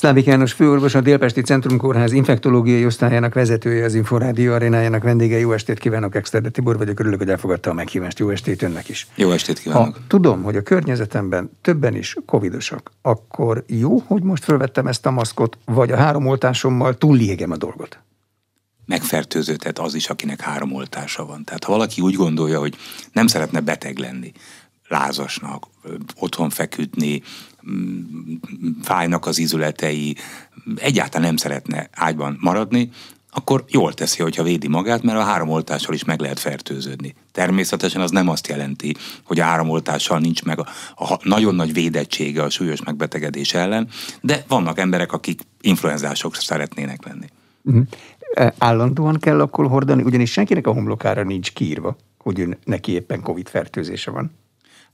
Szlávik János főorvos, a Délpesti Centrum Kórház infektológiai osztályának vezetője, az Inforádió arénájának vendége. Jó estét kívánok, Exterde Tibor vagyok, örülök, hogy elfogadta a meghívást. Jó estét önnek is. Jó estét kívánok. Ha tudom, hogy a környezetemben többen is covidosak, akkor jó, hogy most felvettem ezt a maszkot, vagy a három oltásommal túlliégem a dolgot? Megfertőződhet az is, akinek három oltása van. Tehát ha valaki úgy gondolja, hogy nem szeretne beteg lenni, lázasnak, otthon feküdni, fájnak az izületei, egyáltalán nem szeretne ágyban maradni, akkor jól teszi, hogyha védi magát, mert a háromoltással is meg lehet fertőződni. Természetesen az nem azt jelenti, hogy a háromoltással nincs meg a, a nagyon nagy védettsége a súlyos megbetegedés ellen, de vannak emberek, akik influenzások szeretnének lenni. Uh-huh. Állandóan kell akkor hordani, ugyanis senkinek a homlokára nincs kiírva, hogy neki éppen Covid fertőzése van.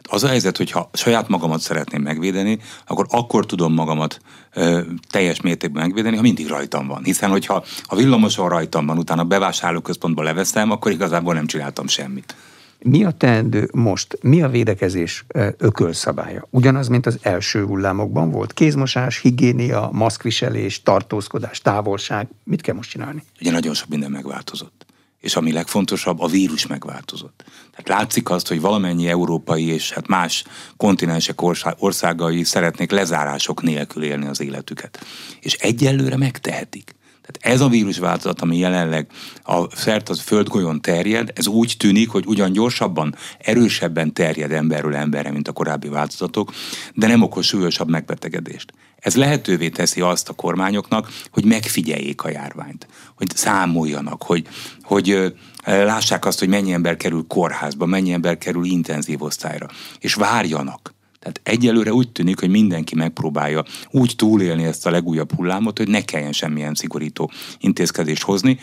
Az a helyzet, hogyha saját magamat szeretném megvédeni, akkor akkor tudom magamat ö, teljes mértékben megvédeni, ha mindig rajtam van. Hiszen, hogyha a villamoson rajtam van, utána a bevásárlóközpontba leveszem, akkor igazából nem csináltam semmit. Mi a teendő most? Mi a védekezés ökölszabálya? Ugyanaz, mint az első hullámokban volt? Kézmosás, higiénia, maszkviselés, tartózkodás, távolság. Mit kell most csinálni? Ugye nagyon sok minden megváltozott és ami legfontosabb, a vírus megváltozott. Tehát látszik azt, hogy valamennyi európai és hát más kontinensek országai szeretnék lezárások nélkül élni az életüket. És egyelőre megtehetik. Tehát ez a vírusváltozat, ami jelenleg a szert az földgolyón terjed, ez úgy tűnik, hogy ugyan gyorsabban, erősebben terjed emberről emberre, mint a korábbi változatok, de nem okoz súlyosabb megbetegedést. Ez lehetővé teszi azt a kormányoknak, hogy megfigyeljék a járványt, hogy számoljanak, hogy, hogy lássák azt, hogy mennyi ember kerül kórházba, mennyi ember kerül intenzív osztályra, és várjanak. Tehát egyelőre úgy tűnik, hogy mindenki megpróbálja úgy túlélni ezt a legújabb hullámot, hogy ne kelljen semmilyen szigorító intézkedést hozni.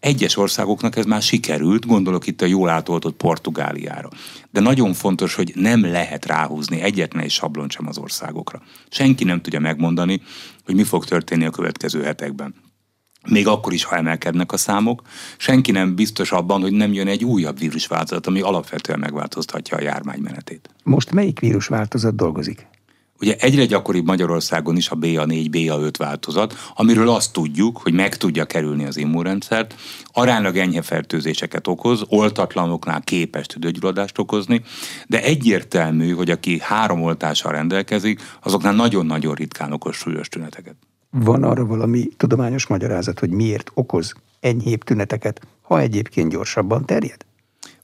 Egyes országoknak ez már sikerült, gondolok itt a jól átoltott Portugáliára. De nagyon fontos, hogy nem lehet ráhúzni egyetlen egy sablon sem az országokra. Senki nem tudja megmondani, hogy mi fog történni a következő hetekben még akkor is, ha emelkednek a számok, senki nem biztos abban, hogy nem jön egy újabb vírusváltozat, ami alapvetően megváltoztatja a járvány menetét. Most melyik vírusváltozat dolgozik? Ugye egyre gyakoribb Magyarországon is a BA4, BA5 változat, amiről azt tudjuk, hogy meg tudja kerülni az immunrendszert, aránylag enyhe fertőzéseket okoz, oltatlanoknál képes tüdőgyulladást okozni, de egyértelmű, hogy aki három oltással rendelkezik, azoknál nagyon-nagyon ritkán okoz súlyos tüneteket. Van arra valami tudományos magyarázat, hogy miért okoz enyhébb tüneteket, ha egyébként gyorsabban terjed?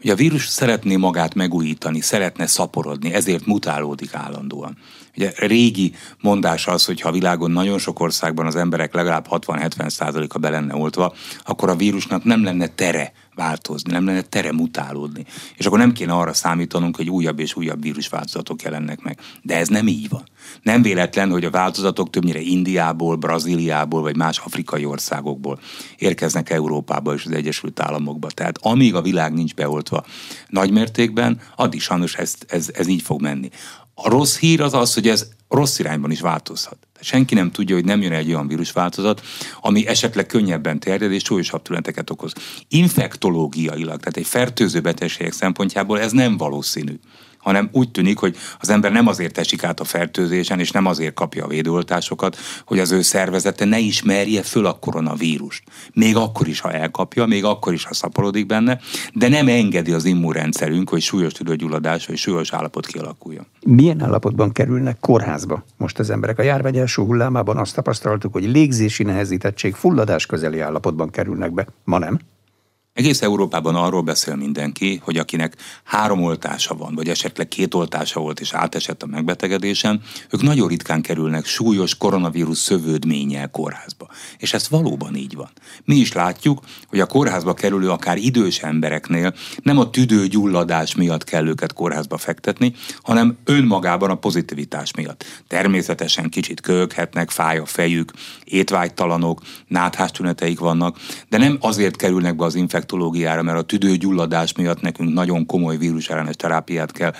Ugye a vírus szeretné magát megújítani, szeretne szaporodni, ezért mutálódik állandóan. Ugye régi mondás az, hogy ha a világon nagyon sok országban az emberek legalább 60-70 százaléka be lenne oltva, akkor a vírusnak nem lenne tere változni, nem lenne tere mutálódni. És akkor nem kéne arra számítanunk, hogy újabb és újabb vírusváltozatok jelennek meg. De ez nem így van. Nem véletlen, hogy a változatok többnyire Indiából, Brazíliából vagy más afrikai országokból érkeznek Európába és az Egyesült Államokba. Tehát amíg a világ nincs beoltva nagymértékben, addig sajnos ez, ez, ez így fog menni. A rossz hír az az, hogy ez rossz irányban is változhat. Senki nem tudja, hogy nem jön egy olyan vírusváltozat, ami esetleg könnyebben terjed és súlyosabb tüneteket okoz. Infektológiailag, tehát egy fertőző betegségek szempontjából ez nem valószínű hanem úgy tűnik, hogy az ember nem azért esik át a fertőzésen, és nem azért kapja a védőoltásokat, hogy az ő szervezete ne ismerje föl a koronavírust. Még akkor is, ha elkapja, még akkor is, ha szaporodik benne, de nem engedi az immunrendszerünk, hogy súlyos tüdőgyulladás vagy súlyos állapot kialakuljon. Milyen állapotban kerülnek kórházba most az emberek? A járvány első hullámában azt tapasztaltuk, hogy légzési nehezítettség, fulladás közeli állapotban kerülnek be. Ma nem? Egész Európában arról beszél mindenki, hogy akinek három oltása van, vagy esetleg két oltása volt és átesett a megbetegedésen, ők nagyon ritkán kerülnek súlyos koronavírus szövődménnyel kórházba. És ez valóban így van. Mi is látjuk, hogy a kórházba kerülő akár idős embereknél nem a tüdőgyulladás miatt kell őket kórházba fektetni, hanem önmagában a pozitivitás miatt. Természetesen kicsit köhöghetnek, fáj a fejük, étvágytalanok, náthás tüneteik vannak, de nem azért kerülnek be az infekciók infektológiára, mert a tüdőgyulladás miatt nekünk nagyon komoly vírusellenes terápiát kell,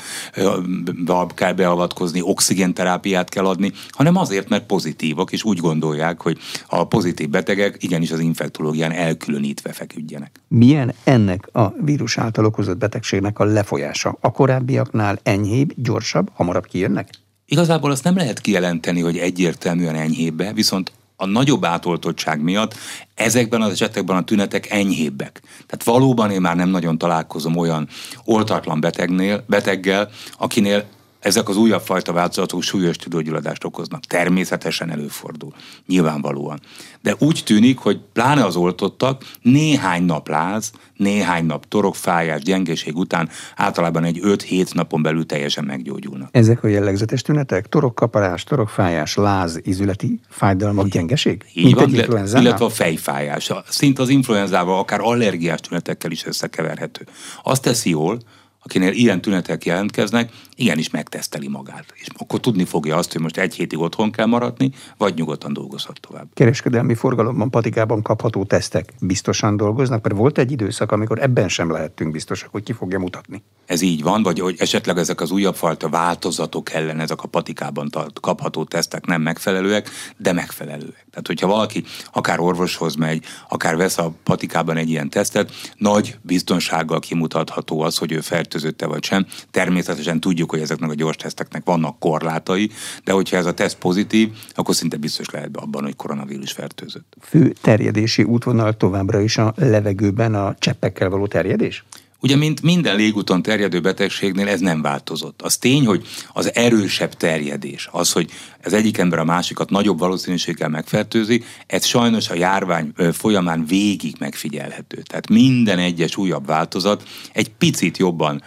kell beavatkozni, oxigénterápiát kell adni, hanem azért, mert pozitívak, és úgy gondolják, hogy a pozitív betegek igenis az infektológián elkülönítve feküdjenek. Milyen ennek a vírus által okozott betegségnek a lefolyása? A korábbiaknál enyhébb, gyorsabb, hamarabb kijönnek? Igazából azt nem lehet kijelenteni, hogy egyértelműen enyhébbbe, viszont a nagyobb átoltottság miatt ezekben az esetekben a tünetek enyhébbek. Tehát valóban én már nem nagyon találkozom olyan oltatlan betegnél, beteggel, akinél ezek az újabb fajta változatok súlyos tüdőgyulladást okoznak. Természetesen előfordul, nyilvánvalóan. De úgy tűnik, hogy pláne az oltottak néhány nap láz, néhány nap torokfájás, gyengeség után általában egy 5-7 napon belül teljesen meggyógyulnak. Ezek a jellegzetes tünetek? Torokkaparás, torokfájás, láz, izületi fájdalmak, gyengeség? Így Mint van, egy illetve a fejfájás. Szinte az influenzával, akár allergiás tünetekkel is összekeverhető. Azt teszi jól, akinél ilyen tünetek jelentkeznek, igenis megteszteli magát. És akkor tudni fogja azt, hogy most egy hétig otthon kell maradni, vagy nyugodtan dolgozhat tovább. Kereskedelmi forgalomban, patikában kapható tesztek biztosan dolgoznak, mert volt egy időszak, amikor ebben sem lehettünk biztosak, hogy ki fogja mutatni. Ez így van, vagy hogy esetleg ezek az újabb fajta változatok ellen ezek a patikában kapható tesztek nem megfelelőek, de megfelelőek. Tehát, hogyha valaki akár orvoshoz megy, akár vesz a patikában egy ilyen tesztet, nagy biztonsággal kimutatható az, hogy ő fertőzötte vagy sem. Természetesen tudjuk, hogy ezeknek a gyors teszteknek vannak korlátai, de hogyha ez a teszt pozitív, akkor szinte biztos lehet be abban, hogy koronavírus fertőzött. Fő terjedési útvonal továbbra is a levegőben a cseppekkel való terjedés? Ugye, mint minden légúton terjedő betegségnél ez nem változott. Az tény, hogy az erősebb terjedés, az, hogy az egyik ember a másikat nagyobb valószínűséggel megfertőzi, ez sajnos a járvány folyamán végig megfigyelhető. Tehát minden egyes újabb változat egy picit jobban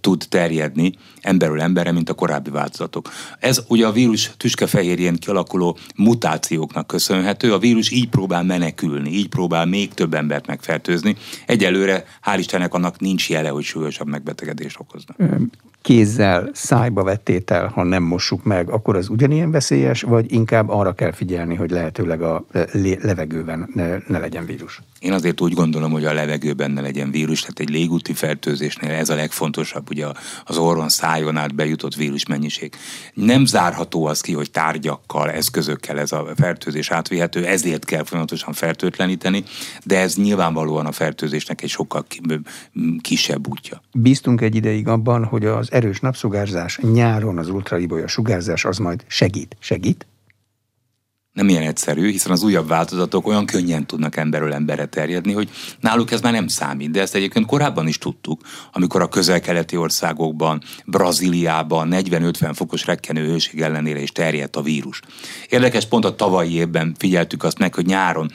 tud terjedni emberről emberre, mint a korábbi változatok. Ez ugye a vírus tüskefehérjén kialakuló mutációknak köszönhető. A vírus így próbál menekülni, így próbál még több embert megfertőzni. Egyelőre, hál' Istennek annak nincs jele, hogy súlyosabb megbetegedést okozna kézzel szájba vettétel, ha nem mossuk meg, akkor az ugyanilyen veszélyes, vagy inkább arra kell figyelni, hogy lehetőleg a levegőben ne, ne legyen vírus? Én azért úgy gondolom, hogy a levegőben ne legyen vírus, tehát egy légúti fertőzésnél ez a legfontosabb, ugye az orron, szájon át bejutott vírusmennyiség. Nem zárható az ki, hogy tárgyakkal, eszközökkel ez a fertőzés átvihető, ezért kell folyamatosan fertőtleníteni, de ez nyilvánvalóan a fertőzésnek egy sokkal kisebb útja. Bíztunk egy ideig abban, hogy az erős napsugárzás, nyáron az ultraibolya sugárzás az majd segít. Segít? Nem ilyen egyszerű, hiszen az újabb változatok olyan könnyen tudnak emberről emberre terjedni, hogy náluk ez már nem számít. De ezt egyébként korábban is tudtuk, amikor a közel-keleti országokban, Brazíliában 40-50 fokos rekkenő hőség ellenére is terjedt a vírus. Érdekes, pont a tavalyi évben figyeltük azt meg, hogy nyáron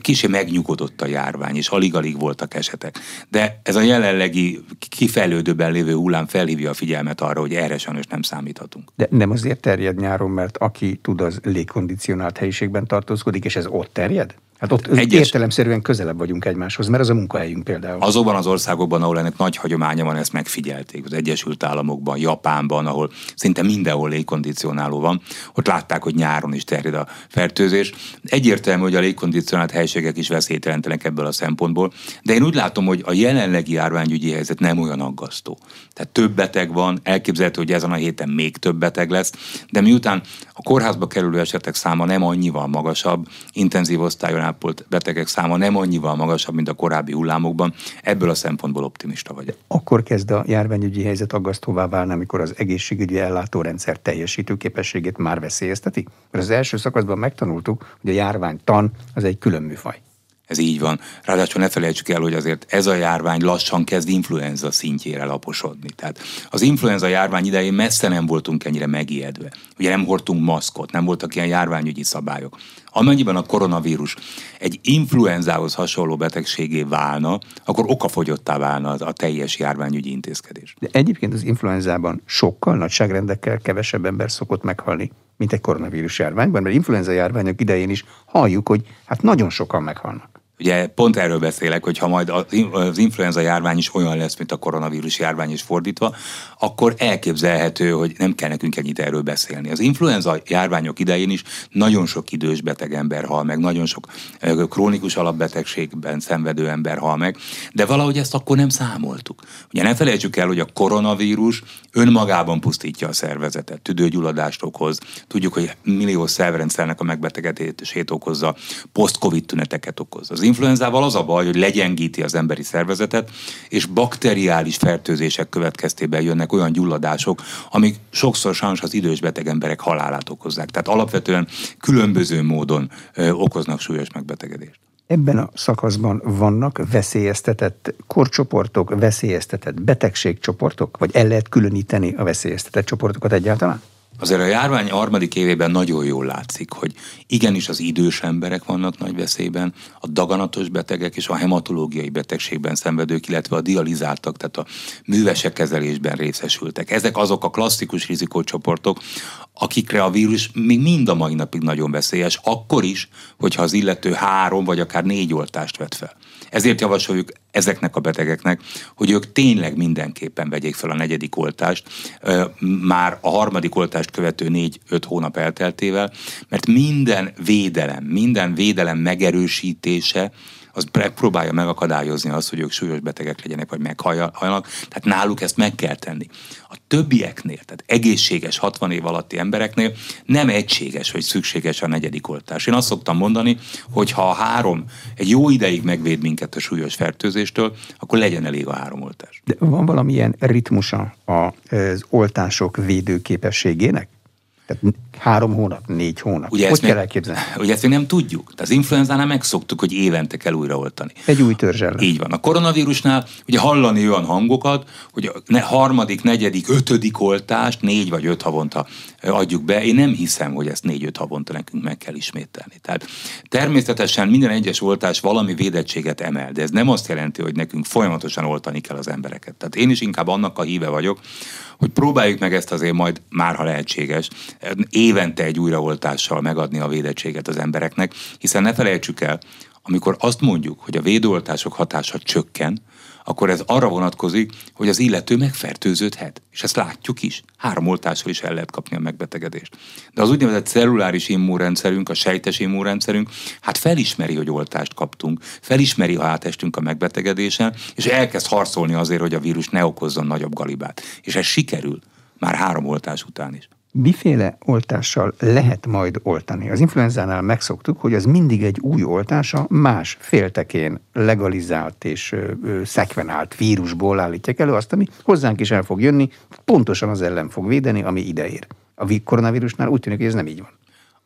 kicsi megnyugodott a járvány, és alig-alig voltak esetek. De ez a jelenlegi kifejlődőben lévő hullám felhívja a figyelmet arra, hogy erre sajnos nem számíthatunk. De nem azért terjed nyáron, mert aki tud, az légkondicionált helyiségben tartózkodik, és ez ott terjed? Hát ott Egyes... értelemszerűen közelebb vagyunk egymáshoz, mert az a munkahelyünk például. Azokban az országokban, ahol ennek nagy hagyománya van, ezt megfigyelték. Az Egyesült Államokban, Japánban, ahol szinte mindenhol légkondicionáló van, ott látták, hogy nyáron is terjed a fertőzés. Egyértelmű, hogy a légkondicionált helységek is veszélyt jelentenek ebből a szempontból, de én úgy látom, hogy a jelenlegi járványügyi helyzet nem olyan aggasztó. Tehát több beteg van, elképzelhető, hogy ezen a héten még több beteg lesz, de miután a kórházba kerülő esetek száma nem annyival magasabb, intenzív osztályon ápolt betegek száma nem annyival magasabb, mint a korábbi hullámokban, ebből a szempontból optimista vagyok. Akkor kezd a járványügyi helyzet aggasztóvá válni, amikor az egészségügyi ellátórendszer teljesítő képességét már veszélyezteti? Mert az első szakaszban megtanultuk, hogy a járványtan az egy külön műfaj. Ez így van. Ráadásul ne felejtsük el, hogy azért ez a járvány lassan kezd influenza szintjére laposodni. Tehát az influenza járvány idején messze nem voltunk ennyire megijedve. Ugye nem hordtunk maszkot, nem voltak ilyen járványügyi szabályok. Amennyiben a koronavírus egy influenzához hasonló betegségé válna, akkor okafogyottá válna az a teljes járványügyi intézkedés. De egyébként az influenzában sokkal nagyságrendekkel kevesebb ember szokott meghalni, mint egy koronavírus járványban, mert influenza járványok idején is halljuk, hogy hát nagyon sokan meghalnak. Ugye pont erről beszélek, hogy ha majd az influenza járvány is olyan lesz, mint a koronavírus járvány is fordítva, akkor elképzelhető, hogy nem kell nekünk ennyit erről beszélni. Az influenza járványok idején is nagyon sok idős beteg ember hal meg, nagyon sok krónikus alapbetegségben szenvedő ember hal meg, de valahogy ezt akkor nem számoltuk. Ugye ne felejtsük el, hogy a koronavírus önmagában pusztítja a szervezetet, tüdőgyulladást okoz, tudjuk, hogy millió szervrendszernek a megbetegedését okozza, post-covid tüneteket okoz. Az influenzával az a baj, hogy legyengíti az emberi szervezetet, és bakteriális fertőzések következtében jönnek olyan gyulladások, amik sokszor sajnos az idős beteg emberek halálát okozzák. Tehát alapvetően különböző módon ö, okoznak súlyos megbetegedést. Ebben a szakaszban vannak veszélyeztetett korcsoportok, veszélyeztetett betegségcsoportok, vagy el lehet különíteni a veszélyeztetett csoportokat egyáltalán? Azért a járvány harmadik évében nagyon jól látszik, hogy igenis az idős emberek vannak nagy veszélyben, a daganatos betegek és a hematológiai betegségben szenvedők, illetve a dializáltak, tehát a művesek kezelésben részesültek. Ezek azok a klasszikus rizikócsoportok, akikre a vírus még mind a mai napig nagyon veszélyes, akkor is, hogyha az illető három vagy akár négy oltást vett fel. Ezért javasoljuk ezeknek a betegeknek, hogy ők tényleg mindenképpen vegyék fel a negyedik oltást, már a harmadik oltást követő négy-öt hónap elteltével, mert minden védelem, minden védelem megerősítése, az próbálja megakadályozni azt, hogy ők súlyos betegek legyenek, vagy meghajlanak. Tehát náluk ezt meg kell tenni. A többieknél, tehát egészséges 60 év alatti embereknél nem egységes, hogy szükséges a negyedik oltás. Én azt szoktam mondani, hogy ha a három egy jó ideig megvéd minket a súlyos fertőzéstől, akkor legyen elég a három oltás. De van valamilyen ritmusa az oltások védőképességének? Tehát három hónap, négy hónap. Ugye hogy kell elképzelni? Ugye ezt még nem tudjuk. Tehát az influenzánál megszoktuk, hogy évente kell újraoltani. Egy új törzs ellen. Így van. A koronavírusnál ugye hallani olyan hangokat, hogy a harmadik, negyedik, ötödik oltást négy vagy öt havonta adjuk be. Én nem hiszem, hogy ezt négy-öt havonta nekünk meg kell ismételni. Tehát természetesen minden egyes oltás valami védettséget emel, de ez nem azt jelenti, hogy nekünk folyamatosan oltani kell az embereket. Tehát én is inkább annak a híve vagyok, hogy próbáljuk meg ezt azért majd, már ha lehetséges, évente egy újraoltással megadni a védettséget az embereknek, hiszen ne felejtsük el, amikor azt mondjuk, hogy a védőoltások hatása csökken, akkor ez arra vonatkozik, hogy az illető megfertőződhet. És ezt látjuk is. Három oltással is el lehet kapni a megbetegedést. De az úgynevezett celluláris immunrendszerünk, a sejtes immunrendszerünk, hát felismeri, hogy oltást kaptunk, felismeri, ha átestünk a megbetegedésen, és elkezd harcolni azért, hogy a vírus ne okozzon nagyobb galibát. És ez sikerül már három oltás után is. Miféle oltással lehet majd oltani? Az influenzánál megszoktuk, hogy az mindig egy új oltása más féltekén legalizált és ö, szekvenált vírusból állítják elő azt, ami hozzánk is el fog jönni, pontosan az ellen fog védeni, ami ideér. A koronavírusnál úgy tűnik, hogy ez nem így van.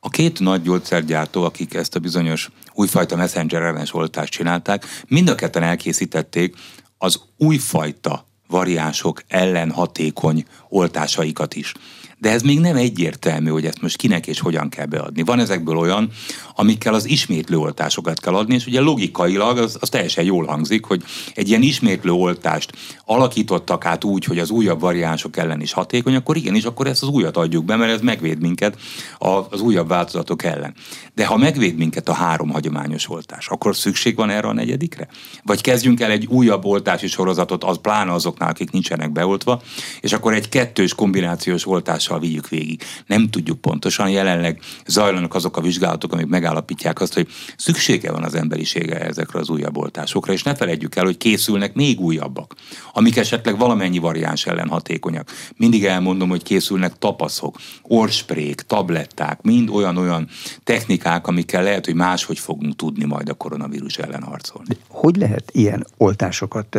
A két nagy gyógyszergyártó, akik ezt a bizonyos újfajta messenger ellenes oltást csinálták, mind a ketten elkészítették az újfajta variánsok ellen hatékony oltásaikat is de ez még nem egyértelmű, hogy ezt most kinek és hogyan kell beadni. Van ezekből olyan, amikkel az ismétlő oltásokat kell adni, és ugye logikailag az, az teljesen jól hangzik, hogy egy ilyen ismétlő oltást alakítottak át úgy, hogy az újabb variánsok ellen is hatékony, akkor igenis, akkor ezt az újat adjuk be, mert ez megvéd minket az újabb változatok ellen. De ha megvéd minket a három hagyományos oltás, akkor szükség van erre a negyedikre? Vagy kezdjünk el egy újabb oltási sorozatot, az pláne azoknál, akik nincsenek beoltva, és akkor egy kettős kombinációs oltással vigyük végig. Nem tudjuk pontosan, jelenleg zajlanak azok a vizsgálatok, amik megállapítják azt, hogy szüksége van az emberisége ezekre az újabb oltásokra, és ne felejtjük el, hogy készülnek még újabbak, amik esetleg valamennyi variáns ellen hatékonyak. Mindig elmondom, hogy készülnek tapaszok, orsprék, tabletták, mind olyan-olyan technikák, amikkel lehet, hogy máshogy fogunk tudni majd a koronavírus ellen harcolni. De hogy lehet ilyen oltásokat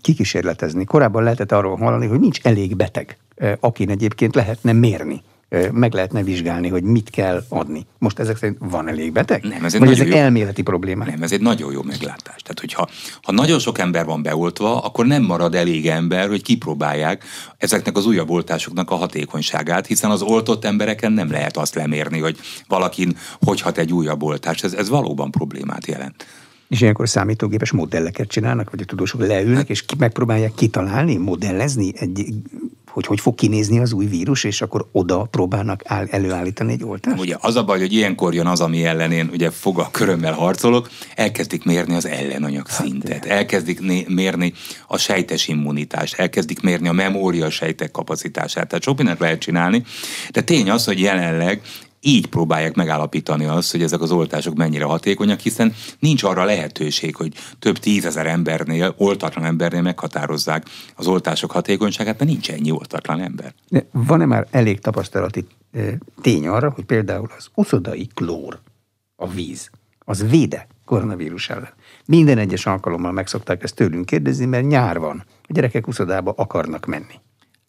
kikísérletezni? Korábban lehetett arról hallani, hogy nincs elég beteg, akin egyébként lehetne mérni meg lehetne vizsgálni, hogy mit kell adni. Most ezek szerint van elég beteg? Nem, ez egy Vagy ezek jó, elméleti problémák? Nem, ez egy nagyon jó meglátás. Tehát, hogyha ha nagyon sok ember van beoltva, akkor nem marad elég ember, hogy kipróbálják ezeknek az újabb oltásoknak a hatékonyságát, hiszen az oltott embereken nem lehet azt lemérni, hogy valakin hogy hat egy újabb oltás. Ez, ez valóban problémát jelent. És ilyenkor számítógépes modelleket csinálnak, vagy a tudósok leülnek, és megpróbálják kitalálni, modellezni egy hogy hogy fog kinézni az új vírus, és akkor oda próbálnak áll, előállítani egy oltást? Ugye az a baj, hogy ilyenkor jön az, ami ellen én ugye foga körömmel harcolok, elkezdik mérni az ellenanyag hát, szintet, elkezdik né- mérni a sejtes immunitást, elkezdik mérni a memória sejtek kapacitását. Tehát sok mindent lehet csinálni, de tény az, hogy jelenleg így próbálják megállapítani azt, hogy ezek az oltások mennyire hatékonyak, hiszen nincs arra lehetőség, hogy több tízezer embernél, oltatlan embernél meghatározzák az oltások hatékonyságát, mert nincs ennyi oltatlan ember. De van-e már elég tapasztalati tény arra, hogy például az uszodai klór, a víz, az véde koronavírus ellen. Minden egyes alkalommal meg szokták ezt tőlünk kérdezni, mert nyár van. A gyerekek uszodába akarnak menni.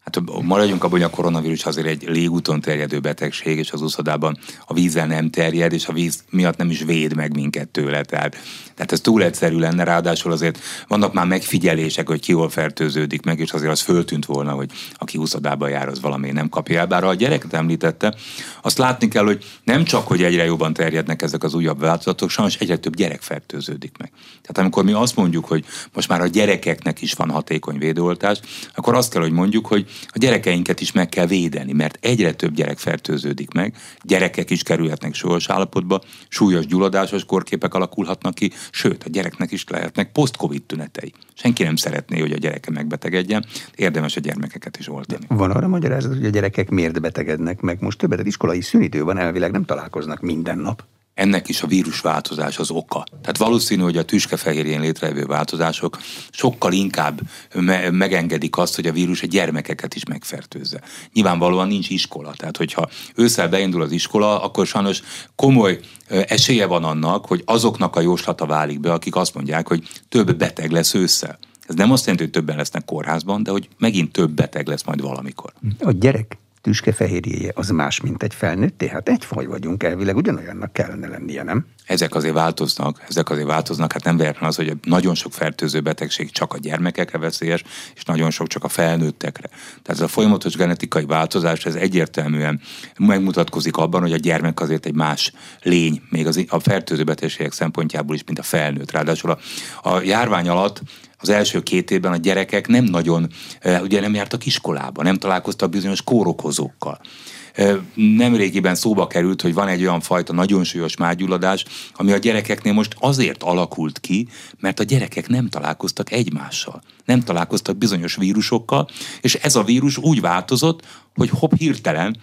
Hát maradjunk abban, hogy a koronavírus azért egy légúton terjedő betegség, és az úszodában a vízzel nem terjed, és a víz miatt nem is véd meg minket tőle. Tehát, tehát ez túl egyszerű lenne, ráadásul azért vannak már megfigyelések, hogy ki hol fertőződik meg, és azért az föltűnt volna, hogy aki úszodába jár, az valami nem kapja el. Bár a gyereket említette, azt látni kell, hogy nem csak, hogy egyre jobban terjednek ezek az újabb változatok, sajnos egyre több gyerek fertőződik meg. Tehát amikor mi azt mondjuk, hogy most már a gyerekeknek is van hatékony védőoltás, akkor azt kell, hogy mondjuk, hogy a gyerekeinket is meg kell védeni, mert egyre több gyerek fertőződik meg, gyerekek is kerülhetnek súlyos állapotba, súlyos gyulladásos korképek alakulhatnak ki, sőt, a gyereknek is lehetnek post-covid tünetei. Senki nem szeretné, hogy a gyereke megbetegedjen, érdemes a gyermekeket is oltani. Van arra magyarázat, hogy a gyerekek miért betegednek meg? Most többet iskolai szünidő van, elvileg nem találkoznak minden nap ennek is a vírusváltozás az oka. Tehát valószínű, hogy a tüskefehérjén létrejövő változások sokkal inkább me- megengedik azt, hogy a vírus a gyermekeket is megfertőzze. Nyilvánvalóan nincs iskola, tehát hogyha ősszel beindul az iskola, akkor sajnos komoly esélye van annak, hogy azoknak a jóslata válik be, akik azt mondják, hogy több beteg lesz ősszel. Ez nem azt jelenti, hogy többen lesznek kórházban, de hogy megint több beteg lesz majd valamikor. A gyerek tüskefehérjéje az más, mint egy felnőtt, tehát egy faj vagyunk elvileg, ugyanolyannak kellene lennie, nem? Ezek azért változnak, ezek azért változnak, hát nem véletlen az, hogy nagyon sok fertőző betegség csak a gyermekekre veszélyes, és nagyon sok csak a felnőttekre. Tehát ez a folyamatos genetikai változás, ez egyértelműen megmutatkozik abban, hogy a gyermek azért egy más lény, még az, a fertőző betegségek szempontjából is, mint a felnőtt. Ráadásul a, a járvány alatt az első két évben a gyerekek nem nagyon, eh, ugye nem jártak iskolába, nem találkoztak bizonyos kórokozókkal. Nemrégiben szóba került, hogy van egy olyan fajta nagyon súlyos mágyulladás, ami a gyerekeknél most azért alakult ki, mert a gyerekek nem találkoztak egymással. Nem találkoztak bizonyos vírusokkal, és ez a vírus úgy változott, hogy hopp hirtelen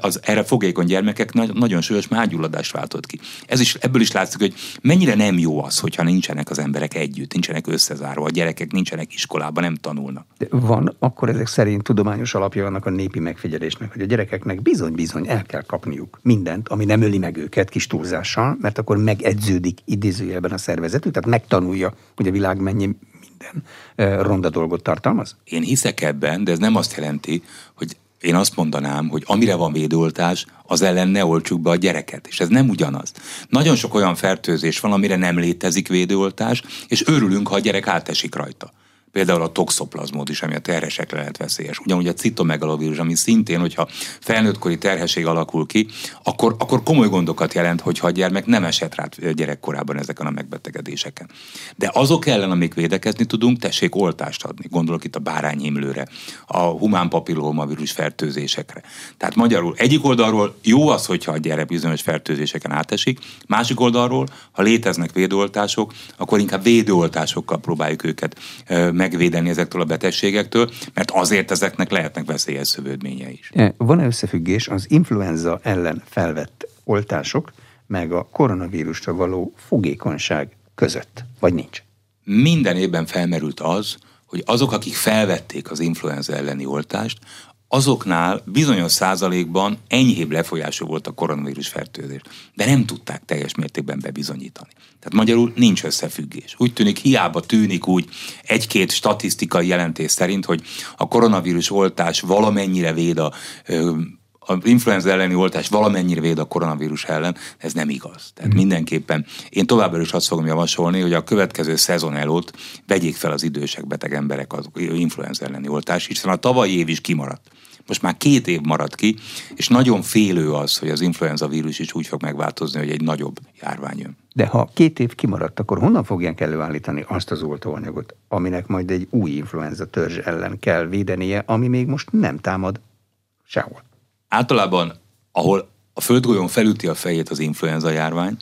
az erre fogékony gyermekek nagyon súlyos mágyulladást váltott ki. Ez is, ebből is látszik, hogy mennyire nem jó az, hogyha nincsenek az emberek együtt, nincsenek összezárva, a gyerekek nincsenek iskolában, nem tanulnak. De van, akkor ezek szerint tudományos alapja vannak a népi megfigyelésnek, hogy a gyerekeknek bizony-bizony el kell kapniuk mindent, ami nem öli meg őket kis túlzással, mert akkor megedződik idézőjelben a szervezetük, tehát megtanulja, hogy a világ mennyi minden ronda dolgot tartalmaz? Én hiszek ebben, de ez nem azt jelenti, hogy én azt mondanám, hogy amire van védőoltás, az ellen ne oltsuk be a gyereket. És ez nem ugyanaz. Nagyon sok olyan fertőzés van, amire nem létezik védőoltás, és örülünk, ha a gyerek átesik rajta például a toxoplazmód ami a terhesekre lehet veszélyes. Ugyanúgy a citomegalovírus, ami szintén, hogyha felnőttkori terhesség alakul ki, akkor, akkor komoly gondokat jelent, hogyha a gyermek nem esett rá gyerekkorában ezeken a megbetegedéseken. De azok ellen, amik védekezni tudunk, tessék oltást adni. Gondolok itt a bárányhimlőre, a humán papillomavírus fertőzésekre. Tehát magyarul egyik oldalról jó az, hogyha a gyerek bizonyos fertőzéseken átesik, másik oldalról, ha léteznek védőoltások, akkor inkább védőoltásokkal próbáljuk őket meg megvédeni ezektől a betegségektől, mert azért ezeknek lehetnek veszélyes szövődménye is. E, van-e összefüggés az influenza ellen felvett oltások, meg a koronavírusra való fogékonyság között, vagy nincs? Minden évben felmerült az, hogy azok, akik felvették az influenza elleni oltást, azoknál bizonyos százalékban enyhébb lefolyású volt a koronavírus fertőzés, de nem tudták teljes mértékben bebizonyítani. Tehát magyarul nincs összefüggés. Úgy tűnik, hiába tűnik úgy egy-két statisztikai jelentés szerint, hogy a koronavírus oltás valamennyire véd a az influenza elleni oltás valamennyire véd a koronavírus ellen, ez nem igaz. Tehát mm. mindenképpen én továbbra is azt fogom javasolni, hogy a következő szezon előtt vegyék fel az idősek, beteg emberek az influenza elleni oltás, hiszen a tavalyi év is kimaradt. Most már két év maradt ki, és nagyon félő az, hogy az influenza vírus is úgy fog megváltozni, hogy egy nagyobb járvány jön. De ha két év kimaradt, akkor honnan fogják előállítani azt az oltóanyagot, aminek majd egy új influenza törzs ellen kell védenie, ami még most nem támad sehol? Általában, ahol a földgolyón felüti a fejét az influenza járvány,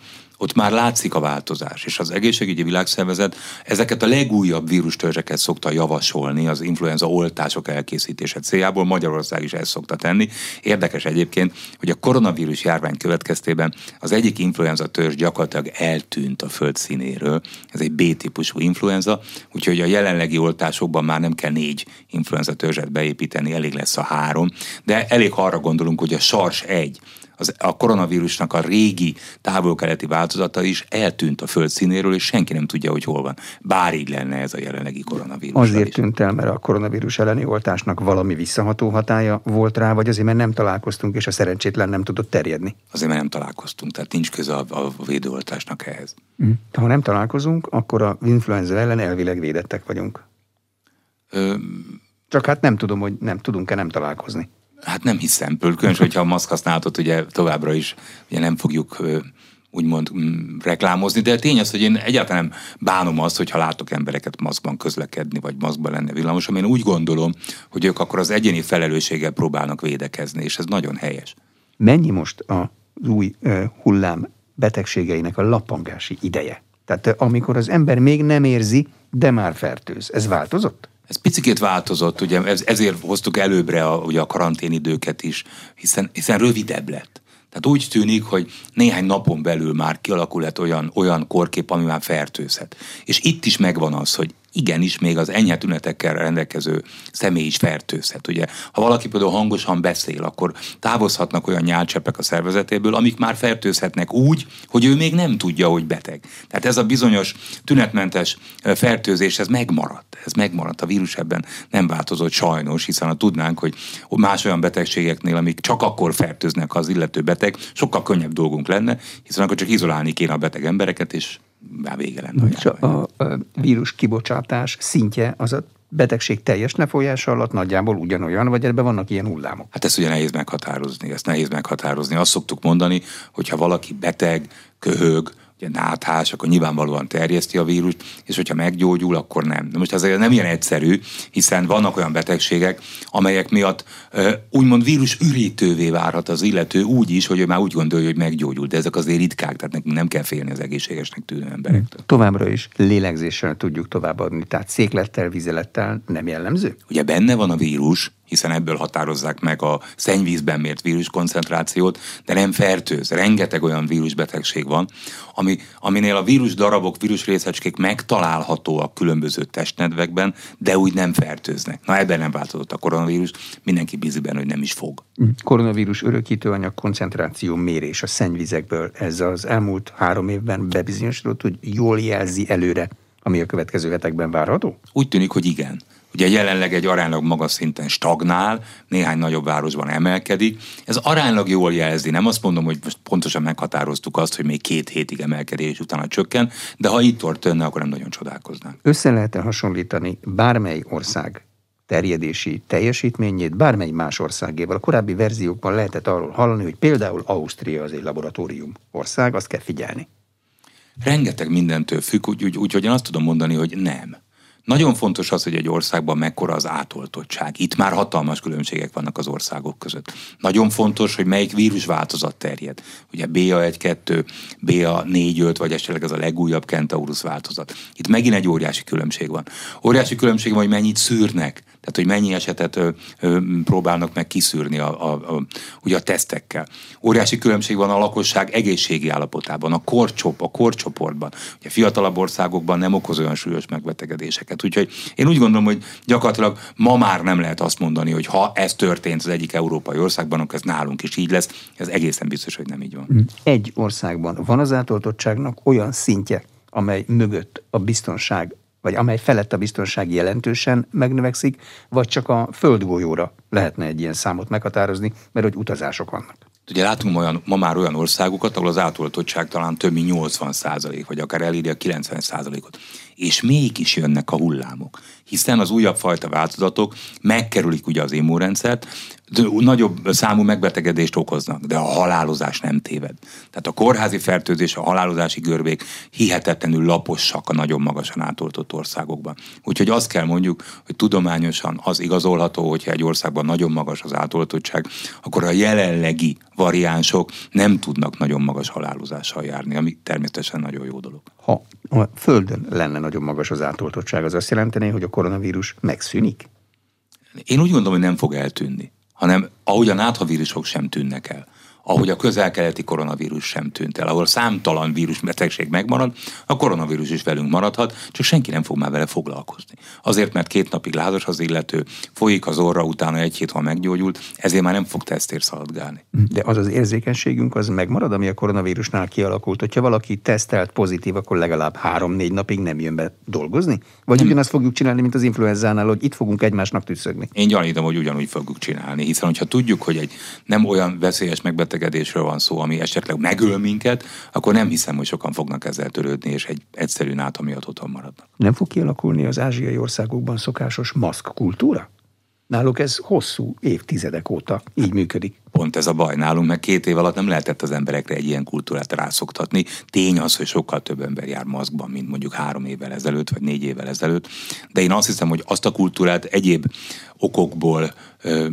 ott már látszik a változás, és az egészségügyi világszervezet ezeket a legújabb vírustörzseket szokta javasolni az influenza oltások elkészítése céljából, Magyarország is ezt szokta tenni. Érdekes egyébként, hogy a koronavírus járvány következtében az egyik influenza törzs gyakorlatilag eltűnt a föld színéről, ez egy B-típusú influenza, úgyhogy a jelenlegi oltásokban már nem kell négy influenza törzset beépíteni, elég lesz a három, de elég arra gondolunk, hogy a SARS 1, Az, a koronavírusnak a régi távol-keleti változata is eltűnt a föld színéről, és senki nem tudja, hogy hol van. Bár így lenne ez a jelenlegi koronavírus. Azért is. tűnt el, mert a koronavírus elleni oltásnak valami visszaható hatája volt rá, vagy azért, mert nem találkoztunk, és a szerencsétlen nem tudott terjedni? Azért, mert nem találkoztunk, tehát nincs köze a, a védőoltásnak ehhez. Mm. Ha nem találkozunk, akkor a influenza ellen elvileg védettek vagyunk. Ö... Csak hát nem tudom, hogy nem tudunk-e nem találkozni. Hát nem hiszem, különösen, hogyha a maszk használatot ugye továbbra is ugye nem fogjuk úgymond mm, reklámozni, de tény az, hogy én egyáltalán nem bánom azt, hogyha látok embereket maszkban közlekedni, vagy maszkban lenne villamos, én úgy gondolom, hogy ők akkor az egyéni felelősséggel próbálnak védekezni, és ez nagyon helyes. Mennyi most az új hullám betegségeinek a lappangási ideje? Tehát amikor az ember még nem érzi, de már fertőz. Ez változott? Ez picikét változott, ugye ez, ezért hoztuk előbbre a, ugye a karanténidőket is, hiszen, hiszen rövidebb lett. Tehát úgy tűnik, hogy néhány napon belül már kialakulhat olyan, olyan korkép, ami már fertőzhet. És itt is megvan az, hogy igenis még az enyhe tünetekkel rendelkező személy is fertőzhet. Ugye, ha valaki például hangosan beszél, akkor távozhatnak olyan nyálcseppek a szervezetéből, amik már fertőzhetnek úgy, hogy ő még nem tudja, hogy beteg. Tehát ez a bizonyos tünetmentes fertőzés, ez megmaradt. Ez megmaradt. A vírus ebben nem változott sajnos, hiszen ha tudnánk, hogy más olyan betegségeknél, amik csak akkor fertőznek az illető beteg, sokkal könnyebb dolgunk lenne, hiszen akkor csak izolálni kéne a beteg embereket, és már vége lenne. És a, a vírus kibocsátás szintje az a betegség teljes lefolyása alatt nagyjából ugyanolyan, vagy ebben vannak ilyen hullámok? Hát ezt ugye nehéz meghatározni, ezt nehéz meghatározni. Azt szoktuk mondani, hogy ha valaki beteg, köhög, ugye náthás, akkor nyilvánvalóan terjeszti a vírust, és hogyha meggyógyul, akkor nem. De most azért nem ilyen egyszerű, hiszen vannak olyan betegségek, amelyek miatt úgymond vírus ürítővé várhat az illető úgy is, hogy ő már úgy gondolja, hogy meggyógyul, de ezek azért ritkák, tehát nekünk nem kell félni az egészségesnek tűnő emberektől. Továbbra is lélegzéssel tudjuk továbbadni, tehát széklettel, vizelettel nem jellemző? Ugye benne van a vírus, hiszen ebből határozzák meg a szennyvízben mért víruskoncentrációt, de nem fertőz. Rengeteg olyan vírusbetegség van, ami, aminél a vírus darabok, vírus részecskék megtalálhatóak különböző testnedvekben, de úgy nem fertőznek. Na ebben nem változott a koronavírus, mindenki bízik benne, hogy nem is fog. Koronavírus örökítőanyag koncentráció mérés a szennyvizekből. Ez az elmúlt három évben bebizonyosodott, hogy jól jelzi előre, ami a következő hetekben várható? Úgy tűnik, hogy igen. Ugye jelenleg egy aránylag magas szinten stagnál, néhány nagyobb városban emelkedik. Ez aránylag jól jelzi, nem azt mondom, hogy most pontosan meghatároztuk azt, hogy még két hétig emelkedés utána csökken, de ha itt történne, akkor nem nagyon csodálkoznánk. Össze lehet-e hasonlítani bármely ország terjedési teljesítményét bármely más országéval. A korábbi verziókban lehetett arról hallani, hogy például Ausztria az egy laboratórium ország, azt kell figyelni. Rengeteg mindentől függ, úgyhogy úgy, úgy, én azt tudom mondani, hogy nem. Nagyon fontos az, hogy egy országban mekkora az átoltottság. Itt már hatalmas különbségek vannak az országok között. Nagyon fontos, hogy melyik vírusváltozat terjed. Ugye BA1-2, BA4-5, vagy esetleg ez a legújabb Kentaurus változat. Itt megint egy óriási különbség van. Óriási különbség van, hogy mennyit szűrnek tehát, hogy mennyi esetet ö, ö, próbálnak meg kiszűrni a, a, a, ugye a tesztekkel. Óriási különbség van a lakosság egészségi állapotában, a korcsop, a korcsoportban. Ugye fiatalabb országokban nem okoz olyan súlyos megbetegedéseket. Úgyhogy én úgy gondolom, hogy gyakorlatilag ma már nem lehet azt mondani, hogy ha ez történt az egyik európai országban, akkor ez nálunk is így lesz. Ez egészen biztos, hogy nem így van. Egy országban van az átoltottságnak olyan szintje, amely mögött a biztonság vagy amely felett a biztonság jelentősen megnövekszik, vagy csak a földgolyóra lehetne egy ilyen számot meghatározni, mert hogy utazások vannak. Ugye látunk olyan, ma már olyan országokat, ahol az átoltottság talán több mint 80 százalék, vagy akár elírja a 90 százalékot. És mégis jönnek a hullámok. Hiszen az újabb fajta változatok megkerülik ugye az immunrendszert, nagyobb számú megbetegedést okoznak, de a halálozás nem téved. Tehát a kórházi fertőzés, a halálozási görbék hihetetlenül laposak a nagyon magasan átoltott országokban. Úgyhogy azt kell mondjuk, hogy tudományosan az igazolható, hogyha egy országban nagyon magas az átoltottság, akkor a jelenlegi variánsok nem tudnak nagyon magas halálozással járni, ami természetesen nagyon jó dolog. Ha a Földön lenne nagyon magas az átoltottság, az azt jelenteni, hogy a koronavírus megszűnik? Én úgy gondolom, hogy nem fog eltűnni hanem ahogy a náthavírusok sem tűnnek el. Ahogy a közel-keleti koronavírus sem tűnt el, ahol számtalan vírusbetegség megmarad, a koronavírus is velünk maradhat, csak senki nem fog már vele foglalkozni. Azért, mert két napig lázas az illető, folyik az orra, utána egy hét, ha meggyógyult, ezért már nem fog tesztért szaladgálni. De az az érzékenységünk az megmarad, ami a koronavírusnál kialakult. Hogyha valaki tesztelt pozitív, akkor legalább három-négy napig nem jön be dolgozni? Vagy nem. ugyanazt fogjuk csinálni, mint az influenzánál, hogy itt fogunk egymásnak tüsszögni? Én gyanítom, hogy ugyanúgy fogjuk csinálni, hiszen hogyha tudjuk, hogy egy nem olyan veszélyes megbetegedésről van szó, ami esetleg megöl minket, akkor nem hiszem, hogy sokan fognak ezzel törődni, és egy egyszerű náta miatt otthon maradnak. Nem fog kialakulni az ázsiai országokban szokásos maszk kultúra? Náluk ez hosszú évtizedek óta így működik. Pont ez a baj nálunk, mert két év alatt nem lehetett az emberekre egy ilyen kultúrát rászoktatni. Tény az, hogy sokkal több ember jár maszkban, mint mondjuk három évvel ezelőtt, vagy négy évvel ezelőtt. De én azt hiszem, hogy azt a kultúrát egyéb okokból,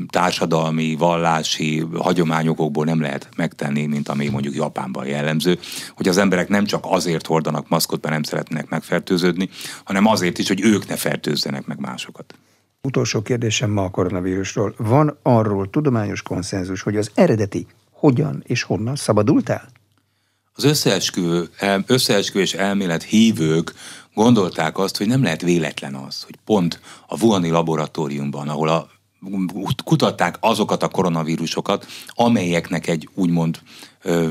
társadalmi, vallási, hagyományokokból nem lehet megtenni, mint ami mondjuk Japánban jellemző, hogy az emberek nem csak azért hordanak maszkot, mert nem szeretnének megfertőződni, hanem azért is, hogy ők ne fertőzzenek meg másokat. Utolsó kérdésem ma a koronavírusról. Van arról tudományos konszenzus, hogy az eredeti hogyan és honnan szabadult el? Az összeesküvő, összeesküvés elmélet hívők gondolták azt, hogy nem lehet véletlen az, hogy pont a Wuhani laboratóriumban, ahol a kutatták azokat a koronavírusokat, amelyeknek egy úgymond ö,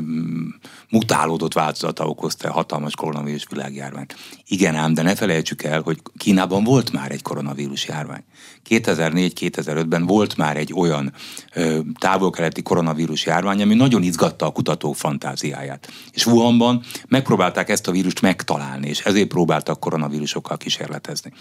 mutálódott változata okozta a hatalmas koronavírus világjárványt. Igen ám, de ne felejtsük el, hogy Kínában volt már egy koronavírus járvány. 2004-2005-ben volt már egy olyan ö, távol-keleti koronavírus járvány, ami nagyon izgatta a kutatók fantáziáját. És Wuhanban megpróbálták ezt a vírust megtalálni, és ezért próbáltak koronavírusokkal kísérletezni.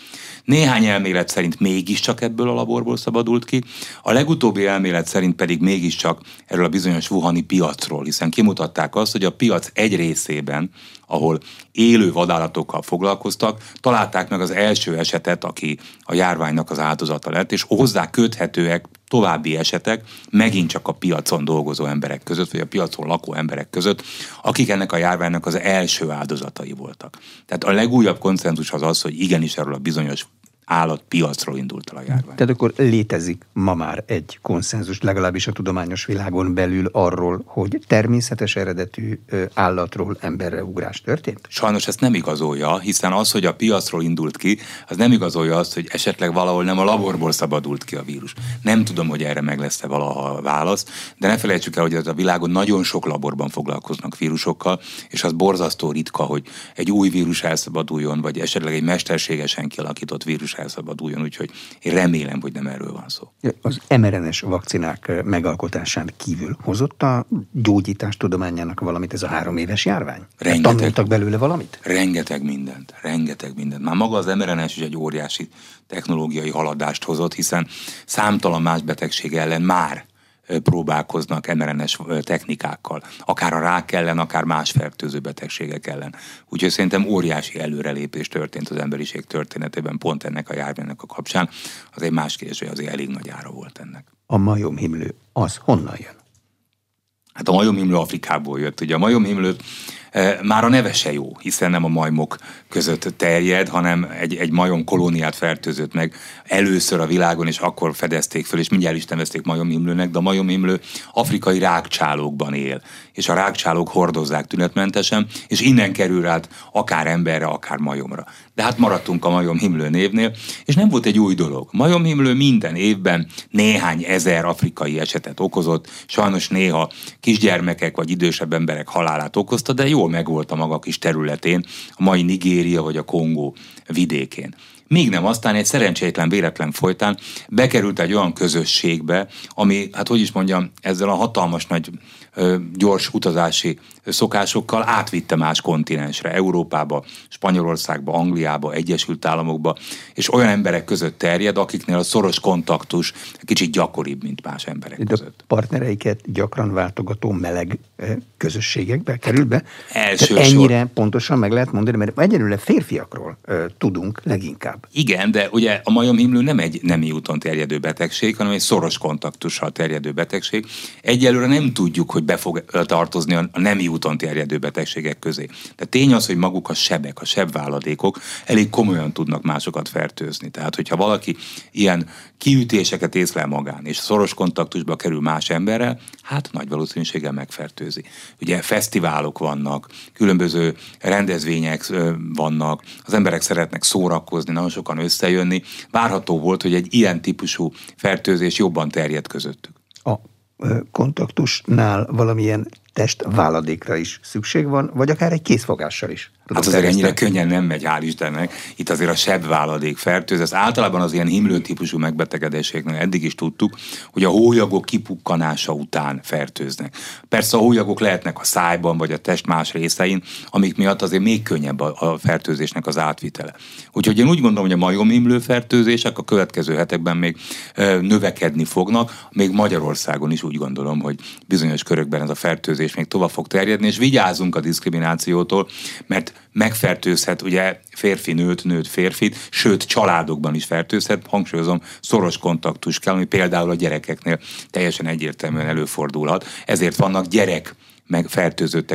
Néhány elmélet szerint mégiscsak ebből a laborból szabadult ki, a legutóbbi elmélet szerint pedig mégiscsak erről a bizonyos Wuhani piacról, hiszen kimutatták azt, hogy a piac egy részében, ahol élő vadállatokkal foglalkoztak, találták meg az első esetet, aki a járványnak az áldozata lett, és hozzá köthetőek további esetek megint csak a piacon dolgozó emberek között, vagy a piacon lakó emberek között, akik ennek a járványnak az első áldozatai voltak. Tehát a legújabb konszenzus az az, hogy igenis erről a bizonyos állatpiacról indult el a járvány. Tehát akkor létezik ma már egy konszenzus, legalábbis a tudományos világon belül arról, hogy természetes eredetű állatról emberre ugrás történt? Sajnos ezt nem igazolja, hiszen az, hogy a piacról indult ki, az nem igazolja azt, hogy esetleg valahol nem a laborból szabadult ki a vírus. Nem tudom, hogy erre meg lesz-e valaha a válasz, de ne felejtsük el, hogy a világon nagyon sok laborban foglalkoznak vírusokkal, és az borzasztó ritka, hogy egy új vírus elszabaduljon, vagy esetleg egy mesterségesen kialakított vírus felszabaduljon, úgyhogy én remélem, hogy nem erről van szó. Az mRNS vakcinák megalkotásán kívül hozott a gyógyítás tudományának valamit ez a három éves járvány? Rengeteg, Tanultak belőle valamit? Rengeteg mindent, rengeteg mindent. Már maga az mRNS is egy óriási technológiai haladást hozott, hiszen számtalan más betegség ellen már próbálkoznak mRNS technikákkal, akár a rák ellen, akár más fertőző betegségek ellen. Úgyhogy szerintem óriási előrelépés történt az emberiség történetében pont ennek a járványnak a kapcsán. Az egy más kérdés, hogy azért elég nagy ára volt ennek. A majomhimlő az honnan jön? Hát a majomhimlő Afrikából jött. Ugye a majomhimlőt már a neve se jó, hiszen nem a majmok között terjed, hanem egy, egy majom kolóniát fertőzött meg először a világon, és akkor fedezték föl, és mindjárt is nevezték majomimlőnek, de a majomimlő afrikai rákcsálókban él, és a rákcsálók hordozzák tünetmentesen, és innen kerül át akár emberre, akár majomra. De hát maradtunk a majomhimlő névnél, és nem volt egy új dolog. Majomhimlő minden évben néhány ezer afrikai esetet okozott, sajnos néha kisgyermekek vagy idősebb emberek halálát okozta, de jól megvolt a maga kis területén, a mai Nigéria vagy a Kongó vidékén. Míg nem aztán egy szerencsétlen véletlen folytán bekerült egy olyan közösségbe, ami, hát hogy is mondjam, ezzel a hatalmas nagy gyors utazási szokásokkal átvitte más kontinensre, Európába, Spanyolországba, Angliába, Egyesült Államokba, és olyan emberek között terjed, akiknél a szoros kontaktus kicsit gyakoribb, mint más emberek De között. partnereiket gyakran váltogató meleg közösségekbe kerül be. Első ennyire pontosan meg lehet mondani, mert egyelőre férfiakról tudunk leginkább. Igen, de ugye a majomhimlő nem egy nemi úton terjedő betegség, hanem egy szoros kontaktussal terjedő betegség. Egyelőre nem tudjuk, hogy be fog tartozni a nemi úton terjedő betegségek közé. De tény az, hogy maguk a sebek, a sebváladékok elég komolyan tudnak másokat fertőzni. Tehát, hogyha valaki ilyen kiütéseket észlel magán, és szoros kontaktusba kerül más emberrel, Hát nagy valószínűséggel megfertőzi. Ugye fesztiválok vannak, különböző rendezvények vannak, az emberek szeretnek szórakozni, nagyon sokan összejönni. Várható volt, hogy egy ilyen típusú fertőzés jobban terjed közöttük. A kontaktusnál valamilyen testváladékra is szükség van, vagy akár egy készfogással is. Hát azért ennyire könnyen nem megy, hál' Istennek. Itt azért a sebb váladék fertőz. Ez általában az ilyen himlő típusú megbetegedéseknél eddig is tudtuk, hogy a hólyagok kipukkanása után fertőznek. Persze a hólyagok lehetnek a szájban vagy a test más részein, amik miatt azért még könnyebb a, fertőzésnek az átvitele. Úgyhogy én úgy gondolom, hogy a majomhimlő fertőzések a következő hetekben még növekedni fognak, még Magyarországon is úgy gondolom, hogy bizonyos körökben ez a fertőzés még tovább fog terjedni, és vigyázunk a diszkriminációtól, mert megfertőzhet ugye férfi nőt, nőt férfit, sőt családokban is fertőzhet, hangsúlyozom, szoros kontaktus kell, ami például a gyerekeknél teljesen egyértelműen előfordulhat. Ezért vannak gyerek meg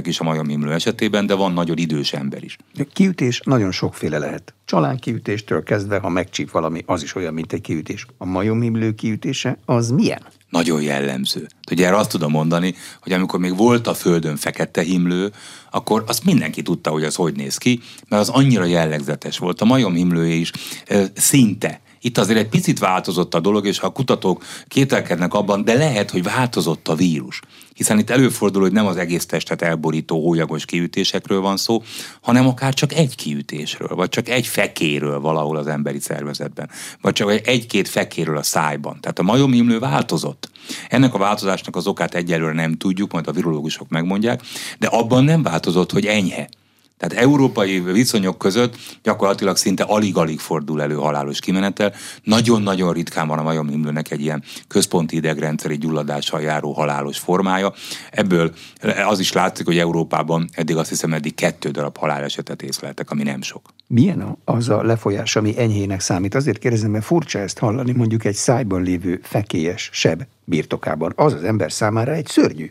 is a majomhimlő esetében, de van nagyon idős ember is. A kiütés nagyon sokféle lehet. Csalán kiütéstől kezdve, ha megcsíp valami, az is olyan, mint egy kiütés. A majomhimlő kiütése az milyen? Nagyon jellemző. Ugye erre azt tudom mondani, hogy amikor még volt a Földön fekete himlő, akkor azt mindenki tudta, hogy az hogy néz ki, mert az annyira jellegzetes volt. A majomhimlője is e, szinte itt azért egy picit változott a dolog, és ha a kutatók kételkednek abban, de lehet, hogy változott a vírus. Hiszen itt előfordul, hogy nem az egész testet elborító hólyagos kiütésekről van szó, hanem akár csak egy kiütésről, vagy csak egy fekéről valahol az emberi szervezetben, vagy csak egy-két fekéről a szájban. Tehát a majomhimlő változott. Ennek a változásnak az okát egyelőre nem tudjuk, majd a virológusok megmondják, de abban nem változott, hogy enyhe. Tehát európai viszonyok között gyakorlatilag szinte alig-alig fordul elő halálos kimenetel. Nagyon-nagyon ritkán van a majomhimlőnek egy ilyen központi idegrendszeri gyulladással járó halálos formája. Ebből az is látszik, hogy Európában eddig azt hiszem eddig kettő darab halálesetet észleltek, ami nem sok. Milyen az a lefolyás, ami enyhének számít? Azért kérdezem, mert furcsa ezt hallani mondjuk egy szájban lévő fekélyes seb birtokában. Az az ember számára egy szörnyű